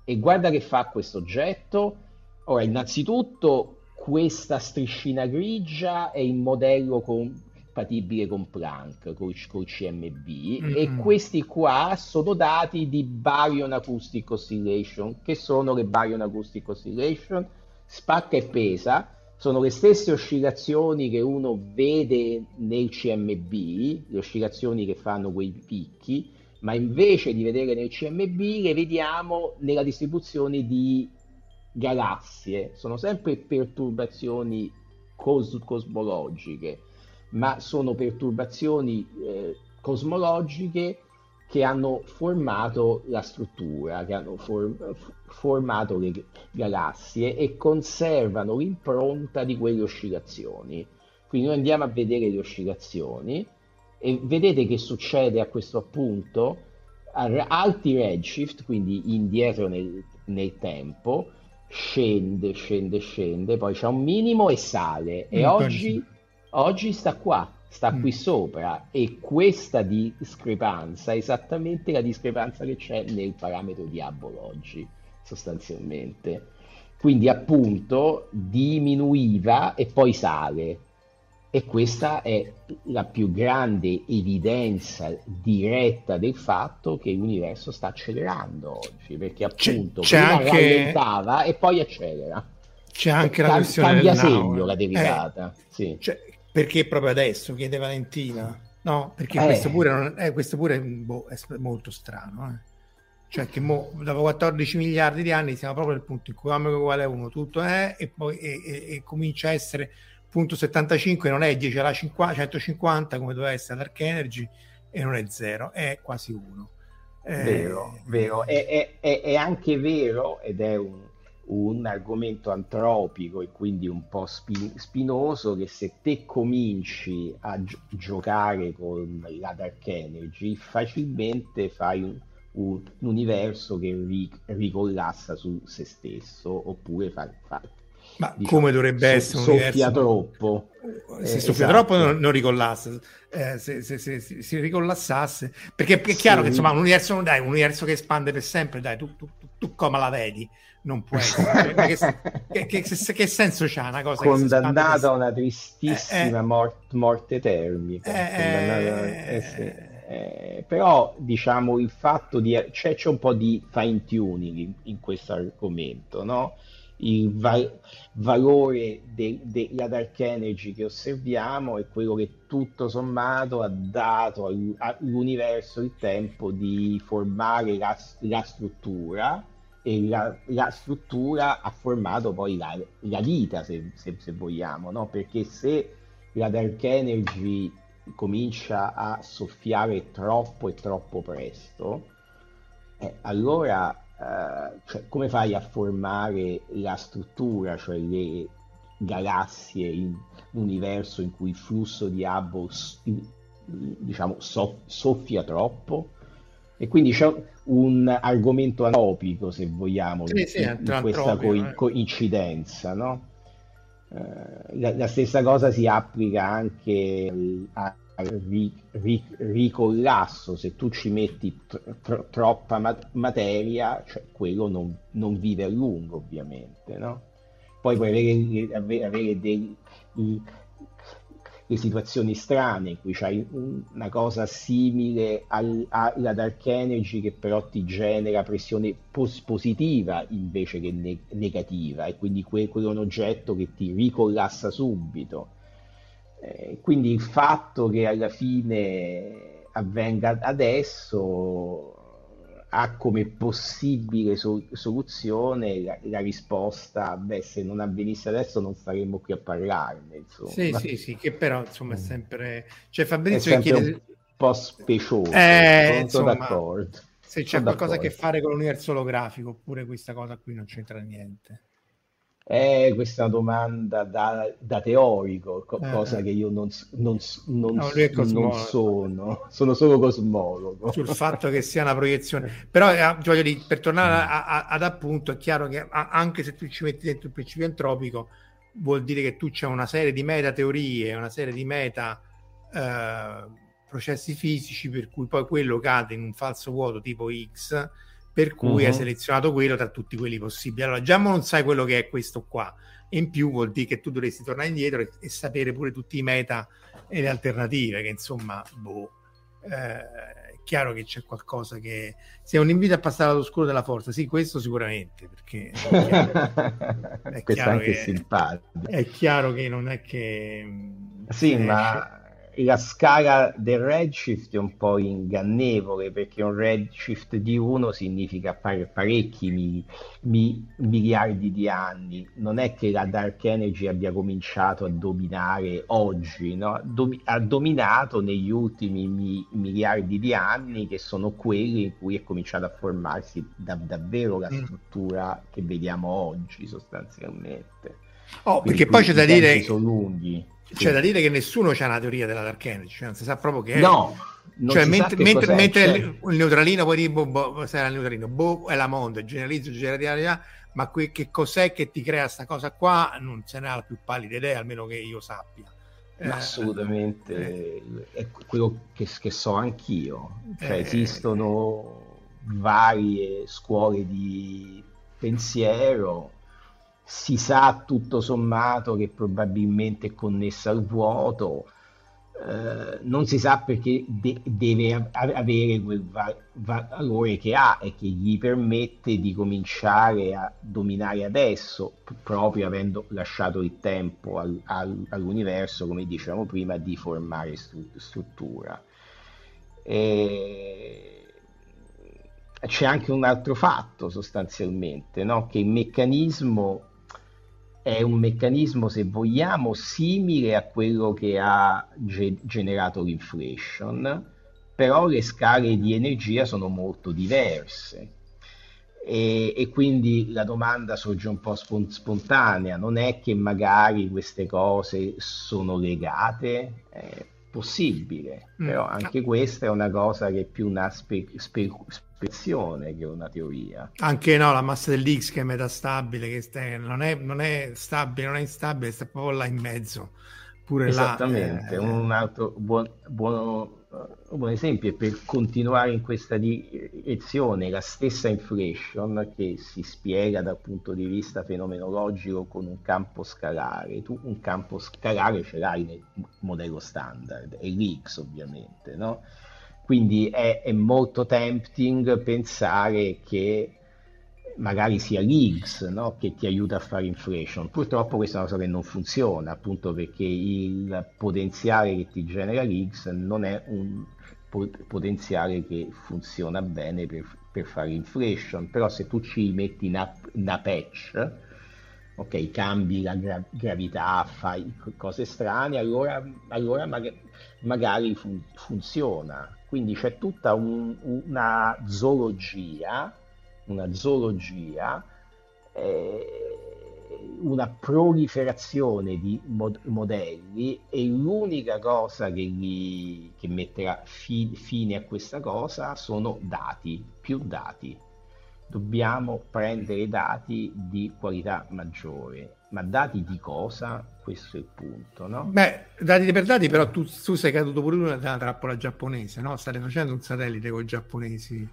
e guarda che fa questo oggetto. Ora, innanzitutto questa striscina grigia è il modello con compatibile con Planck, col, col CMB, mm-hmm. e questi qua sono dati di Baryon Acoustic Oscillation, che sono le Baryon Acoustic Oscillation, spacca e pesa, sono le stesse oscillazioni che uno vede nel CMB, le oscillazioni che fanno quei picchi, ma invece di vedere nel CMB le vediamo nella distribuzione di galassie, sono sempre perturbazioni cos- cosmologiche ma sono perturbazioni eh, cosmologiche che hanno formato la struttura, che hanno for- formato le galassie e conservano l'impronta di quelle oscillazioni. Quindi noi andiamo a vedere le oscillazioni e vedete che succede a questo punto a alti redshift, quindi indietro nel, nel tempo, scende, scende, scende, poi c'è un minimo e sale. E oggi Oggi sta qua, sta mm. qui sopra e questa discrepanza è esattamente la discrepanza che c'è nel parametro di Hubble oggi, sostanzialmente. Quindi appunto diminuiva e poi sale. E questa è la più grande evidenza diretta del fatto che l'universo sta accelerando oggi, perché appunto c'è, c'è anche... rallentava e poi accelera. C'è anche la questione cambia segno la derivata. Eh, sì. Cioè, perché proprio adesso? Chiede Valentina. No, perché eh. questo pure, non, eh, questo pure boh, è molto strano. Eh. Cioè che mo, dopo 14 miliardi di anni siamo proprio al punto in cui omega uguale a 1, tutto è e poi e, e, e comincia a essere punto 75, non è 10 alla 50, 150 come doveva essere Dark Energy e non è 0, è quasi 1. Eh, vero, vero. È, è, è, è anche vero ed è un, un argomento antropico e quindi un po' spi- spinoso che se te cominci a gi- giocare con la Dark Energy facilmente fai un, un, universo che ri- ricollassa su se stesso oppure fa, fa ma diciamo, come dovrebbe essere un soffia universo? troppo se eh, soffia esatto. troppo non, non ricollassa eh, se, se, se, se, si ricollassasse perché è chiaro sì. che insomma un universo, dai, un universo che espande per sempre dai tu, tu, tu, tu come la vedi non può essere. che, che, che, che, senso c'ha una cosa? Condannata a una tristissima eh, eh, morte, morte termica. Eh, eh, eh, sì. Eh, però diciamo il fatto di c'è, c'è un po' di fine tuning in, in questo argomento, no? Il va- valore de- della dark energy che osserviamo è quello che tutto sommato ha dato all'universo il tempo di formare la, la struttura e la, la, struttura ha formato poi la, la vita se, se, se vogliamo no? perché se la dark energy comincia a soffiare troppo e troppo presto eh, allora eh, cioè, come fai a formare la struttura, cioè le galassie in un universo in cui il flusso di Hubble diciamo, so, soffia troppo? E quindi c'è un argomento anopico, se vogliamo, sì, sì, in, in questa co- eh. coincidenza, no? Uh, la, la, stessa cosa si applica anche a ri, ri, ricollasso, se tu ci metti tro, troppa materia, cioè quello non, non, vive a lungo ovviamente, no? Poi puoi avere, avere, avere dei, le situazioni strane in cui c'hai una cosa simile al, alla dark energy che però ti genera pressione pos- positiva invece che ne- negativa e quindi que- quello è un oggetto che ti ricollassa subito eh, quindi il fatto che alla fine avvenga adesso ha come possibile so- soluzione la-, la, risposta, beh, se non avvenisse adesso non staremmo qui a parlarne. Insomma. Sì, sì, sì, che però insomma è mm. sempre... Cioè Fabrizio è chiede... un po' specioso, eh, sono d'accordo. Se c'è sono qualcosa a che fare con l'universo olografico, oppure questa cosa qui non c'entra niente. Eh, questa è una domanda da, da teorico, co- eh. cosa che io non, non, non, no, non, sono, sono solo cosmologo. Sul fatto che sia una proiezione. Però eh, voglio dire, per tornare a, a, ad appunto, è chiaro che a, anche se tu ci metti dentro il principio antropico, vuol dire che tu c'è una serie di meta teorie, una serie di meta eh, processi fisici per cui poi quello cade in un falso vuoto tipo X per cui uh-huh. hai selezionato quello tra tutti quelli possibili. Allora, già non sai quello che è questo qua, e in più vuol dire che tu dovresti tornare indietro e, e sapere pure tutti i meta e le alternative, che insomma, boh, eh, è chiaro che c'è qualcosa che... Se è un invito a passare all'oscuro della forza, sì, questo sicuramente, perché è chiaro, è chiaro che, simpatico. È chiaro che non è che... Sì, ma la scala del redshift è un po' ingannevole perché un redshift di 1 significa fare parecchi mi, mi, miliardi di anni. Non è che la dark energy abbia cominciato a dominare oggi, no? Dom- ha dominato negli ultimi mi, miliardi di anni che sono quelli in cui è cominciata a formarsi da- davvero la mm. struttura che vediamo oggi sostanzialmente. Oh, perché poi c'è da dire... Sono lunghi c'è da dire che nessuno ha una teoria della dark energy, cioè non si sa proprio che è. No, cioè, mentre, mentre, mentre il, il, neutralino poi dice, boh, sarà il neutralino, boh, è la mondo, generalizzo, generalizzo, ma qui, che cos'è che ti crea questa cosa qua? Non se ne ha la più pallida idea, almeno che io sappia. Eh, Assolutamente, eh, è quello che, che so anch'io. Cioè, eh, esistono varie scuole di pensiero si sa tutto sommato che probabilmente è connessa al vuoto, eh, non si sa perché de- deve a- avere quel va- valore che ha e che gli permette di cominciare a dominare adesso, p- proprio avendo lasciato il tempo al- al- all'universo, come dicevamo prima, di formare stru- struttura. E c'è anche un altro fatto sostanzialmente, no? che il meccanismo è un meccanismo, se vogliamo, simile a quello che ha ge- generato l'inflation, però le scale di energia sono molto diverse. E, e quindi la domanda sorge un po' spont- spontanea, non è che magari queste cose sono legate? È possibile, mm. però anche questa è una cosa che è più una spe- spe- spezione che una teoria. Anche no, la massa dell'X che è metastabile, che sta, non, è, non, è, stabile, non è instabile, sta proprio là in mezzo. Pure Esattamente, là, eh... un altro buon, buono, un buon esempio è per continuare in questa direzione la stessa inflation che si spiega dal punto di vista fenomenologico con un campo scalare. Tu un campo scalare ce l'hai nel modello standard, è l'X ovviamente, no? quindi è, è molto tempting pensare che magari sia l'Higgs no? che ti aiuta a fare inflation. Purtroppo questa è una cosa che non funziona, appunto perché il potenziale che ti genera l'Higgs non è un potenziale che funziona bene per, per fare inflation, però se tu ci metti una, una patch, ok, cambi la gra- gravità, fai cose strane, allora, allora mag- magari fun- funziona. Quindi c'è tutta un, una zoologia una zoologia, eh, una proliferazione di mod- modelli e l'unica cosa che, gli, che metterà fi- fine a questa cosa sono dati, più dati. Dobbiamo prendere dati di qualità maggiore, ma dati di cosa? Questo è il punto, no? Beh, dati per dati, però tu, tu sei caduto pure nella trappola giapponese, no? State facendo un satellite con i giapponesi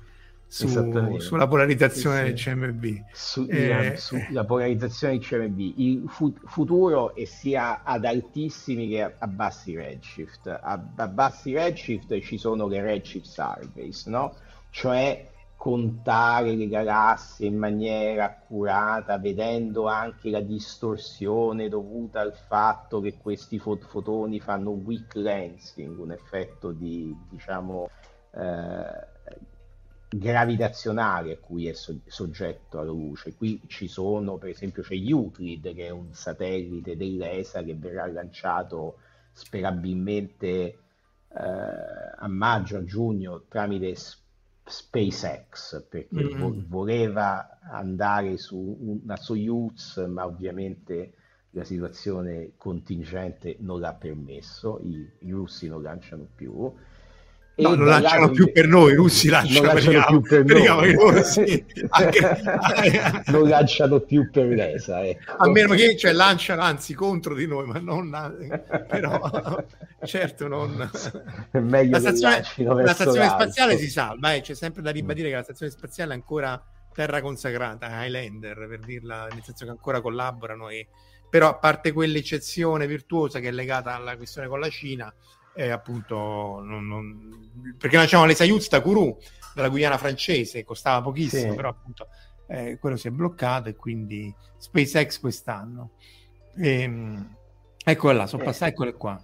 su, sulla polarizzazione sì, sì. del CMB. Su, eh, sulla polarizzazione del CMB. Il fu- futuro è sia ad altissimi che a, bassi redshift. A, a, bassi redshift ci sono le redshift surveys, no? Cioè contare le galassie in maniera accurata, vedendo anche la distorsione dovuta al fatto che questi fot- fotoni fanno weak lensing, un effetto di, diciamo, eh, gravitazionale a cui è so- soggetto alla luce. Qui ci sono, per esempio, c'è Euclid, che è un satellite dell'ESA che verrà lanciato sperabilmente eh, a maggio, a giugno tramite SpaceX, perché mm-hmm. vo- voleva andare su una Soyuz, ma ovviamente la situazione contingente non l'ha permesso, i, i russi non lanciano più No, non lanciano più per noi, i russi lanciano, lanciano più per noi. Russi, anche... non lanciano più per l'ESA. Ecco. A meno che cioè, lanciano anzi contro di noi, ma non però certo non... È meglio la stazione, la stazione spaziale si salva, eh. c'è sempre da ribadire che la stazione spaziale è ancora terra consacrata, Highlander per dirla, nel senso che ancora collaborano e però a parte quell'eccezione virtuosa che è legata alla questione con la Cina, eh, appunto non, non... perché facevamo le Soyuz da Kourou della Guyana francese costava pochissimo sì. però appunto eh, quello si è bloccato e quindi SpaceX quest'anno e, ehm, ecco là sono eh. passate eccole qua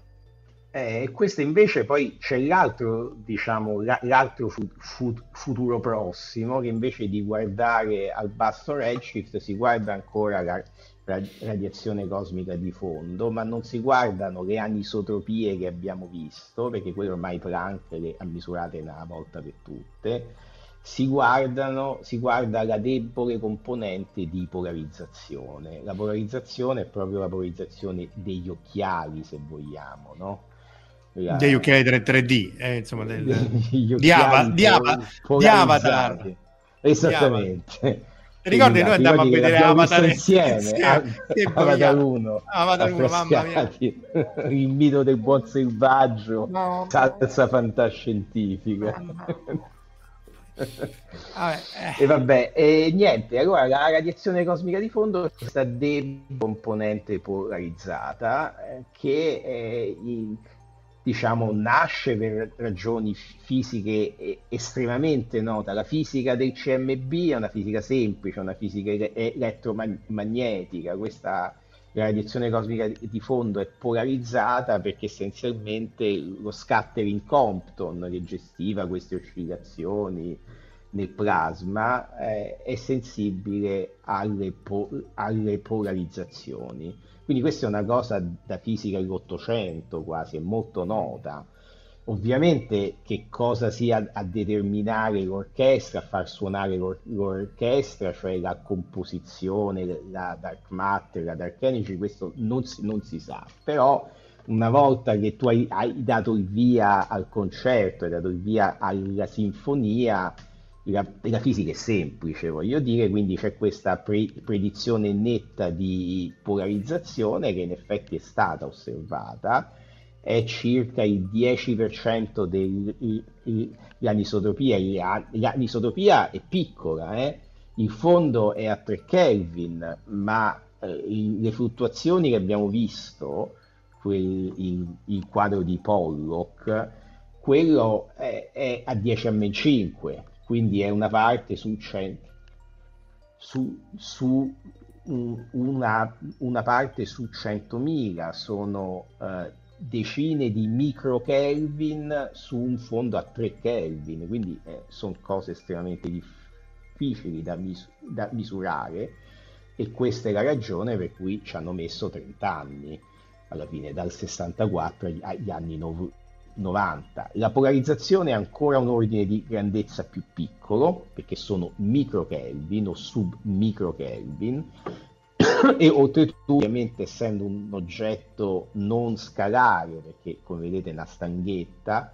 eh, questo invece poi c'è l'altro, diciamo, l'altro fu- fu- futuro prossimo che invece di guardare al basso redshift si guarda ancora la, radiazione cosmica di fondo, ma non si guardano le anisotropie che abbiamo visto, perché quello ormai Planck le ha misurate una volta per tutte, si, guardano, si guarda la debole componente di polarizzazione. La polarizzazione è proprio la polarizzazione degli occhiali, se vogliamo, no? La... degli occhiali 3D, eh, insomma, del... di, Ava, di, Ava, di Avatar. Esattamente. Ricordi noi andavamo a vedere Avatar insieme, insieme. Avatar 1, Avatar 1 mamma mia. il mito del buon selvaggio, no, salsa fantascientifica. Vabbè, eh. E vabbè, e niente, allora la radiazione cosmica di fondo è questa debole componente polarizzata eh, che è in, diciamo, nasce per ragioni fisiche estremamente note. La fisica del CMB è una fisica semplice, una fisica elettromagnetica. Questa radiazione cosmica di fondo è polarizzata perché essenzialmente lo scattering Compton che gestiva queste oscillazioni nel plasma eh, è sensibile alle, po- alle polarizzazioni quindi questa è una cosa da fisica dell'Ottocento quasi, è molto nota. Ovviamente che cosa sia a determinare l'orchestra, a far suonare l'or- l'orchestra, cioè la composizione, la dark matter, la dark energy, questo non si, non si sa, però una volta che tu hai, hai, dato il via al concerto, hai dato il via alla sinfonia, la, la, fisica è semplice, voglio dire, quindi c'è questa pre- predizione netta di polarizzazione che in effetti è stata osservata, è circa il 10% dell'anisotropia, l'anisotropia è piccola, eh? il fondo è a 3 Kelvin, ma eh, le fluttuazioni che abbiamo visto, quel, il, il quadro di Pollock, quello è, è a 10 a meno 5, quindi è una parte su 100, su, su una, una, parte su 100.000, sono eh, decine di micro Kelvin su un fondo a 3 Kelvin, quindi eh, sono cose estremamente difficili da, mis- da, misurare e questa è la ragione per cui ci hanno messo 30 anni, alla fine dal 64 agli anni 90. La polarizzazione è ancora un ordine di grandezza più piccolo, perché sono micro Kelvin o sub micro Kelvin, e oltretutto ovviamente essendo un oggetto non scalare perché come vedete è una stanghetta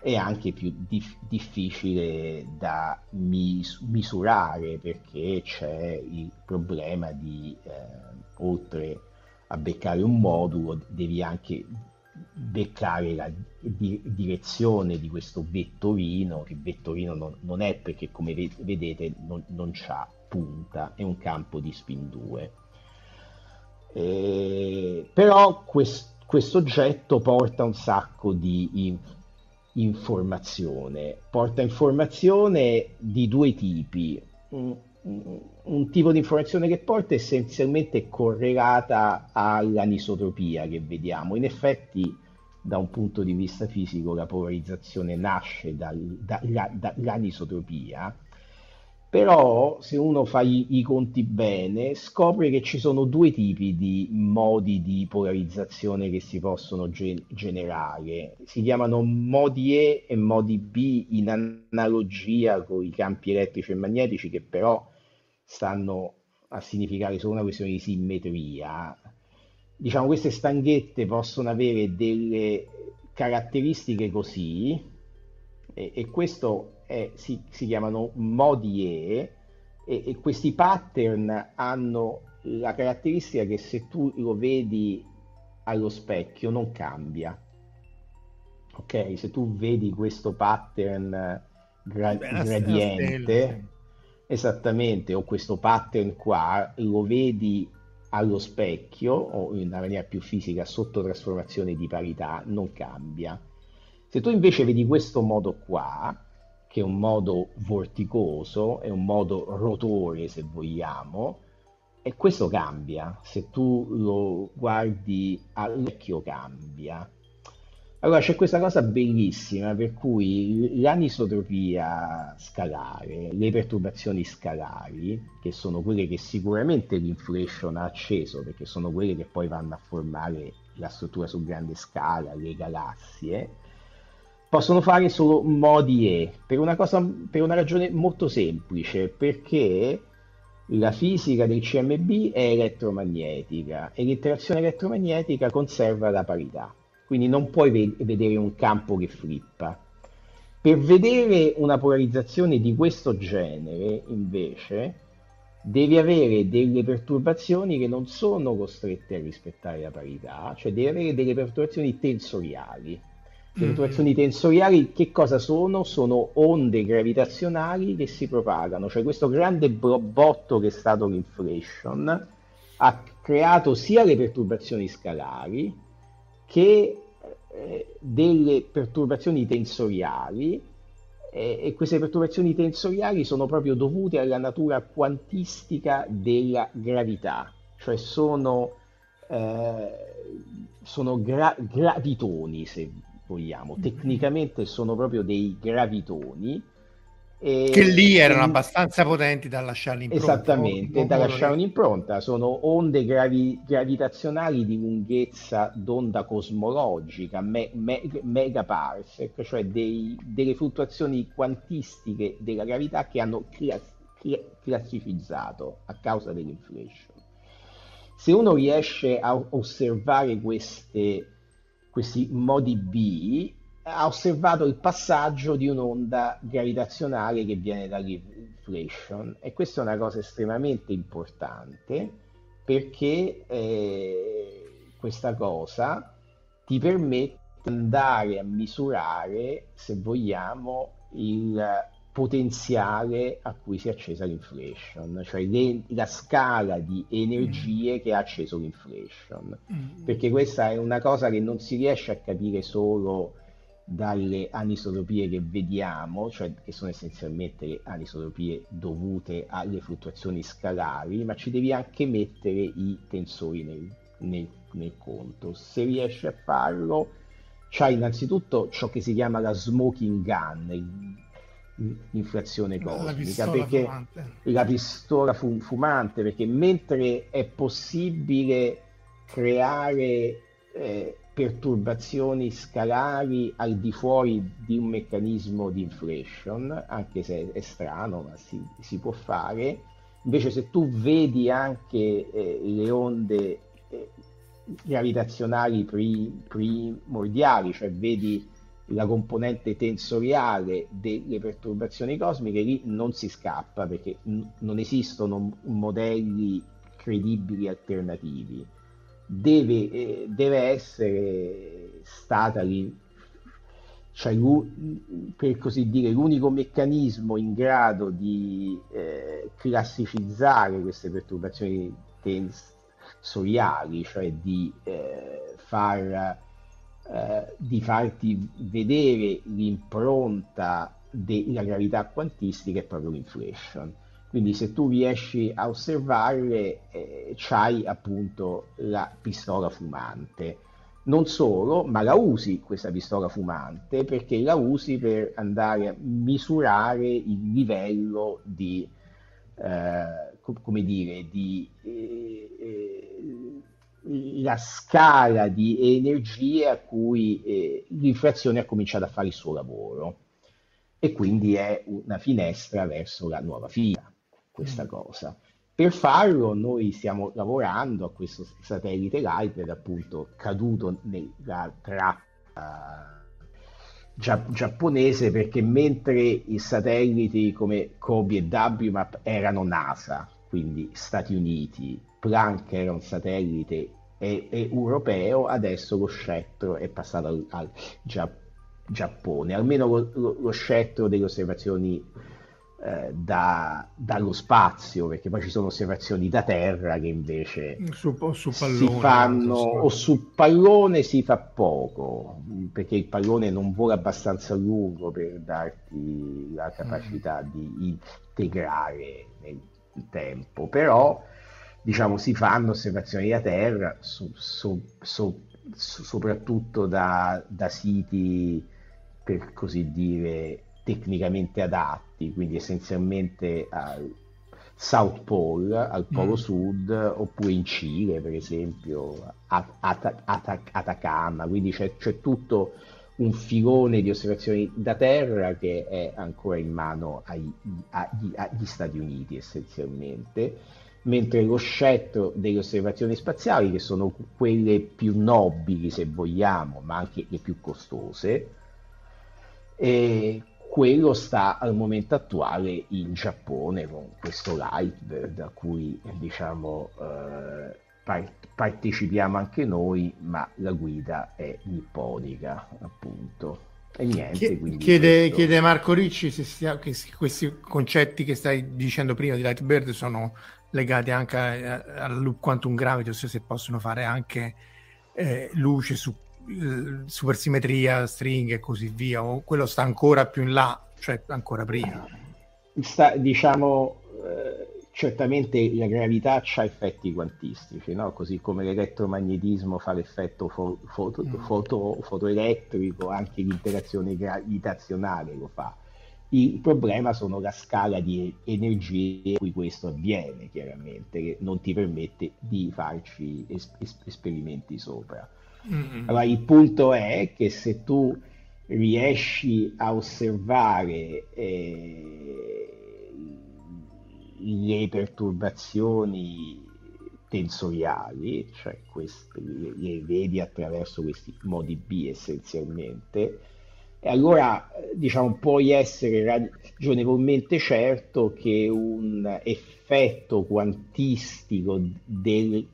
è anche più dif- difficile da mis- misurare perché c'è il problema di eh, oltre a beccare un modulo devi anche beccare la di- direzione di questo vettorino che vettorino non, non è perché come vedete non, non ha punta è un campo di spin 2 eh, però questo oggetto porta un sacco di in, informazione, porta informazione di due tipi. Un, tipo di informazione che porta è essenzialmente correlata all'anisotropia che vediamo. In effetti, da un punto di vista fisico, la polarizzazione nasce dall'anisotropia. Da, però se uno fa i, i, conti bene scopre che ci sono due tipi di modi di polarizzazione che si possono ge- generare. Si chiamano modi E e modi B in analogia con i campi elettrici e magnetici che però stanno a significare solo una questione di simmetria. Diciamo queste stanghette possono avere delle caratteristiche così e, e questo è, si, si, chiamano modi E e, questi pattern hanno la caratteristica che se tu lo vedi allo specchio non cambia. Ok, se tu vedi questo pattern gra- gradiente, esattamente, o questo pattern qua, lo vedi allo specchio o in una maniera più fisica sotto trasformazione di parità, non cambia. Se tu invece vedi questo modo qua, è un modo vorticoso, è un modo rotore se vogliamo, e questo cambia, se tu lo guardi all'occhio cambia. Allora c'è questa cosa bellissima per cui l'anisotropia scalare, le perturbazioni scalari, che sono quelle che sicuramente l'inflation ha acceso, perché sono quelle che poi vanno a formare la struttura su grande scala, le galassie, possono fare solo modi E per una, cosa, per una ragione molto semplice, perché la fisica del CMB è elettromagnetica e l'interazione elettromagnetica conserva la parità, quindi non puoi ve- vedere un campo che flippa. Per vedere una polarizzazione di questo genere, invece, devi avere delle perturbazioni che non sono costrette a rispettare la parità, cioè devi avere delle perturbazioni tensoriali. Le perturbazioni tensoriali che cosa sono? Sono onde gravitazionali che si propagano, cioè questo grande botto che è stato l'inflation ha creato sia le perturbazioni scalari che eh, delle perturbazioni tensoriali eh, e queste perturbazioni tensoriali sono proprio dovute alla natura quantistica della gravità, cioè sono, eh, sono gra- gravitoni se vogliamo. Mm-hmm. Tecnicamente sono proprio dei gravitoni. E, che lì erano abbastanza potenti da lasciare l'impronta. Esattamente, da lasciare un'impronta. Sono onde gravi, gravitazionali di lunghezza d'onda cosmologica, me, me, megaparsec, cioè dei, delle fluttuazioni quantistiche della gravità che hanno class, classificato a causa dell'inflation. Se uno riesce a osservare queste questi modi B, ha osservato il passaggio di un'onda gravitazionale che viene dall'inflation e questa è una cosa estremamente importante perché eh, questa cosa ti permette di andare a misurare, se vogliamo, il potenziale a cui si è accesa l'inflation, cioè le, la scala di energie mm. che ha acceso l'inflation, mm. perché questa è una cosa che non si riesce a capire solo dalle anisotropie che vediamo, cioè che sono essenzialmente le anisotropie dovute alle fluttuazioni scalari, ma ci devi anche mettere i tensori nel, nel, nel conto. Se riesci a farlo, c'hai innanzitutto ciò che si chiama la smoking gun, l'inflazione cosmica, la perché fumante. la pistola fu- fumante, perché mentre è possibile creare eh, perturbazioni scalari al di fuori di un meccanismo di inflation, anche se è strano, ma si, si può fare. Invece se tu vedi anche eh, le onde eh, gravitazionali pri- primordiali, cioè vedi la componente tensoriale delle perturbazioni cosmiche, lì non si scappa perché n- non esistono modelli credibili alternativi. Deve, eh, deve essere stata lì, cioè, per così dire, l'unico meccanismo in grado di eh, classificizzare queste perturbazioni tensoriali, cioè di, eh, far, eh, di farti vedere l'impronta della gravità quantistica è proprio l'inflation quindi se tu riesci a osservarle, eh, c'hai appunto la pistola fumante. Non solo, ma la usi questa pistola fumante perché la usi per andare a misurare il livello di, eh, come dire, di eh, eh, la scala di energie a cui eh, l'inflazione ha cominciato a fare il suo lavoro e quindi è una finestra verso la nuova fila questa mm. cosa. Per farlo noi stiamo lavorando a questo satellite Lightbed appunto caduto nella trappola gia- giapponese perché mentre i satelliti come Kobe e WMAP erano NASA, quindi Stati Uniti, Planck era un satellite e- e europeo, adesso lo scettro è passato al, al Gia- Giappone, almeno lo, lo, lo scettro delle osservazioni eh, da, dallo spazio, perché poi ci sono osservazioni da terra che invece su, su pallone, si fanno, o sul pallone si fa poco, perché il pallone non vola abbastanza lungo per darti la capacità mm. di integrare nel tempo, però diciamo si fanno osservazioni da terra, su, su, su, soprattutto da, da siti per così dire tecnicamente adatti, quindi essenzialmente al South Pole, al Polo mm. Sud, oppure in Cile, per esempio, At- Atacama, quindi c'è, c'è, tutto un filone di osservazioni da terra che è ancora in mano ai, agli, agli Stati Uniti essenzialmente, mentre lo scettro delle osservazioni spaziali, che sono quelle più nobili se vogliamo, ma anche le più costose, e quello sta al momento attuale in Giappone con questo Lightbird a cui diciamo eh, par- partecipiamo anche noi, ma la guida è nipponica appunto. E niente, Chiede, questo... chiede, Marco Ricci se che questi concetti che stai dicendo prima di Lightbird sono legati anche al loop quantum gravity, ossia se possono fare anche eh, luce su supersimmetria, stringhe e così via, o quello sta ancora più in là, cioè ancora prima? Sta, diciamo, eh, certamente la gravità ha effetti quantistici, no? così come l'elettromagnetismo fa l'effetto fo- foto- mm. foto- fotoelettrico, anche l'interazione gravitazionale lo fa. Il problema sono la scala di energie in cui questo avviene, chiaramente, che non ti permette di farci es- es- esperimenti sopra. Mm-hmm. Allora, il punto è che se tu riesci a osservare eh, le perturbazioni tensoriali, cioè queste, le, le, vedi attraverso questi modi B essenzialmente, e allora diciamo puoi essere ragionevolmente certo che un effetto quantistico del,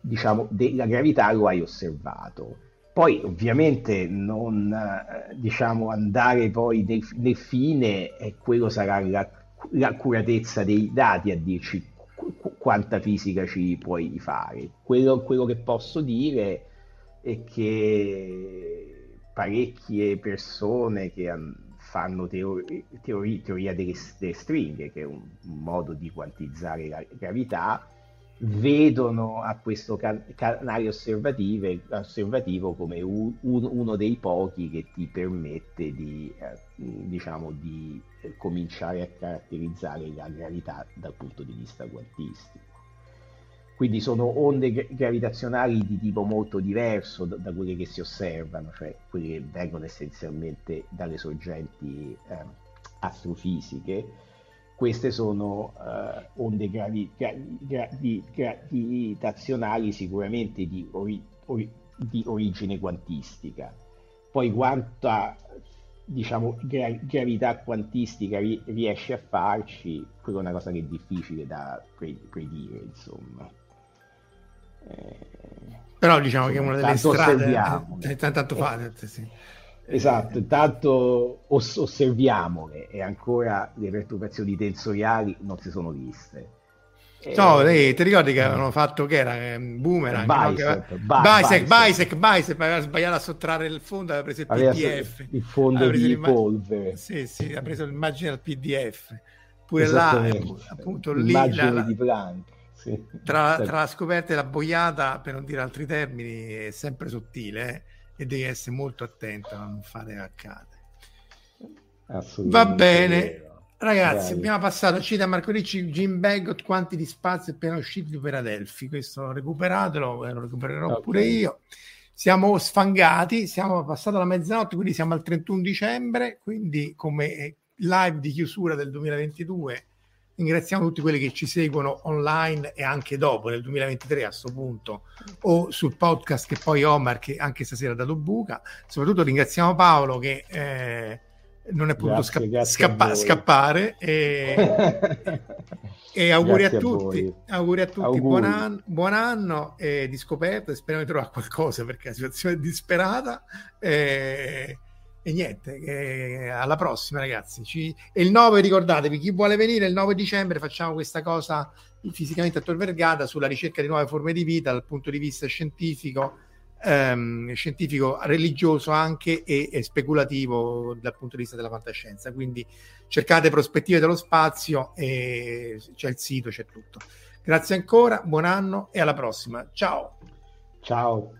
diciamo, della gravità lo hai osservato. Poi ovviamente non eh, diciamo, andare poi nel, nel fine, e quello sarà la, l'accuratezza dei dati a dirci qu- quanta fisica ci puoi fare. Quello, quello che posso dire è che parecchie persone che fanno teori, teori, teoria delle, delle, stringhe, che è un, un modo di quantizzare la gravità, vedono a questo can- canale osservativo come un, un, uno dei pochi che ti permette di, eh, diciamo, di cominciare a caratterizzare la gravità dal punto di vista quantistico. Quindi sono onde gravitazionali di tipo molto diverso da, da quelle che si osservano, cioè quelle che vengono essenzialmente dalle sorgenti eh, astrofisiche. Queste sono eh, onde gravi, gravi, gravi, gravitazionali sicuramente di, ori, ori, di origine quantistica. Poi quanta diciamo, gra- gravità quantistica ri- riesce a farci, quella è una cosa che è difficile da pre- predire, insomma. Però diciamo che è una delle strade eh, tanto fate, eh, sì. Esatto, intanto oss- osserviamole e ancora le perturbazioni tensoriali non si sono viste. No, lei, ti ricordi che avevano fatto che era Boomerang? Bicep, no? Bisec, Bisec, Bisec, aveva sbagliato a sottrarre il fondo, aveva preso il PDF. Il fondo di polvere. Sì, sì, ha preso l'immagine al PDF. Pure là, appunto, lì... L'immagine la, di Planck sì. Tra, tra, la scoperta e la boiata, per non dire altri termini, è sempre sottile eh? e devi essere molto attento a non fare accade. Va bene. Ragazzi, Bravi. abbiamo passato cita Marco Ricci, Jim Baggot, quanti di spazio appena usciti per Adelphi. Questo recuperatelo, lo recupererò okay. pure io. Siamo sfangati, siamo passati la mezzanotte, quindi siamo al 31 dicembre, quindi come live di chiusura del 2022 Ringraziamo tutti quelli che ci seguono online e anche dopo, nel 2023 a questo punto, o sul podcast che poi Omar, che anche stasera ha dato buca. Soprattutto ringraziamo Paolo che eh, non è potuto grazie, sca- grazie scappa- scappare. E, e auguri a, a tutti, auguri a tutti, auguri. Buon, anno, buon anno eh, di scoperta. Speriamo di trovare qualcosa perché la situazione è disperata. Eh, e niente, eh, alla prossima ragazzi. Ci... E il 9, ricordatevi, chi vuole venire il 9 dicembre facciamo questa cosa fisicamente a Tor Vergata sulla ricerca di nuove forme di vita dal punto di vista scientifico, ehm, scientifico religioso anche e, e, speculativo dal punto di vista della fantascienza. Quindi cercate prospettive dello spazio e c'è il sito, c'è tutto. Grazie ancora, buon anno e alla prossima. Ciao. Ciao.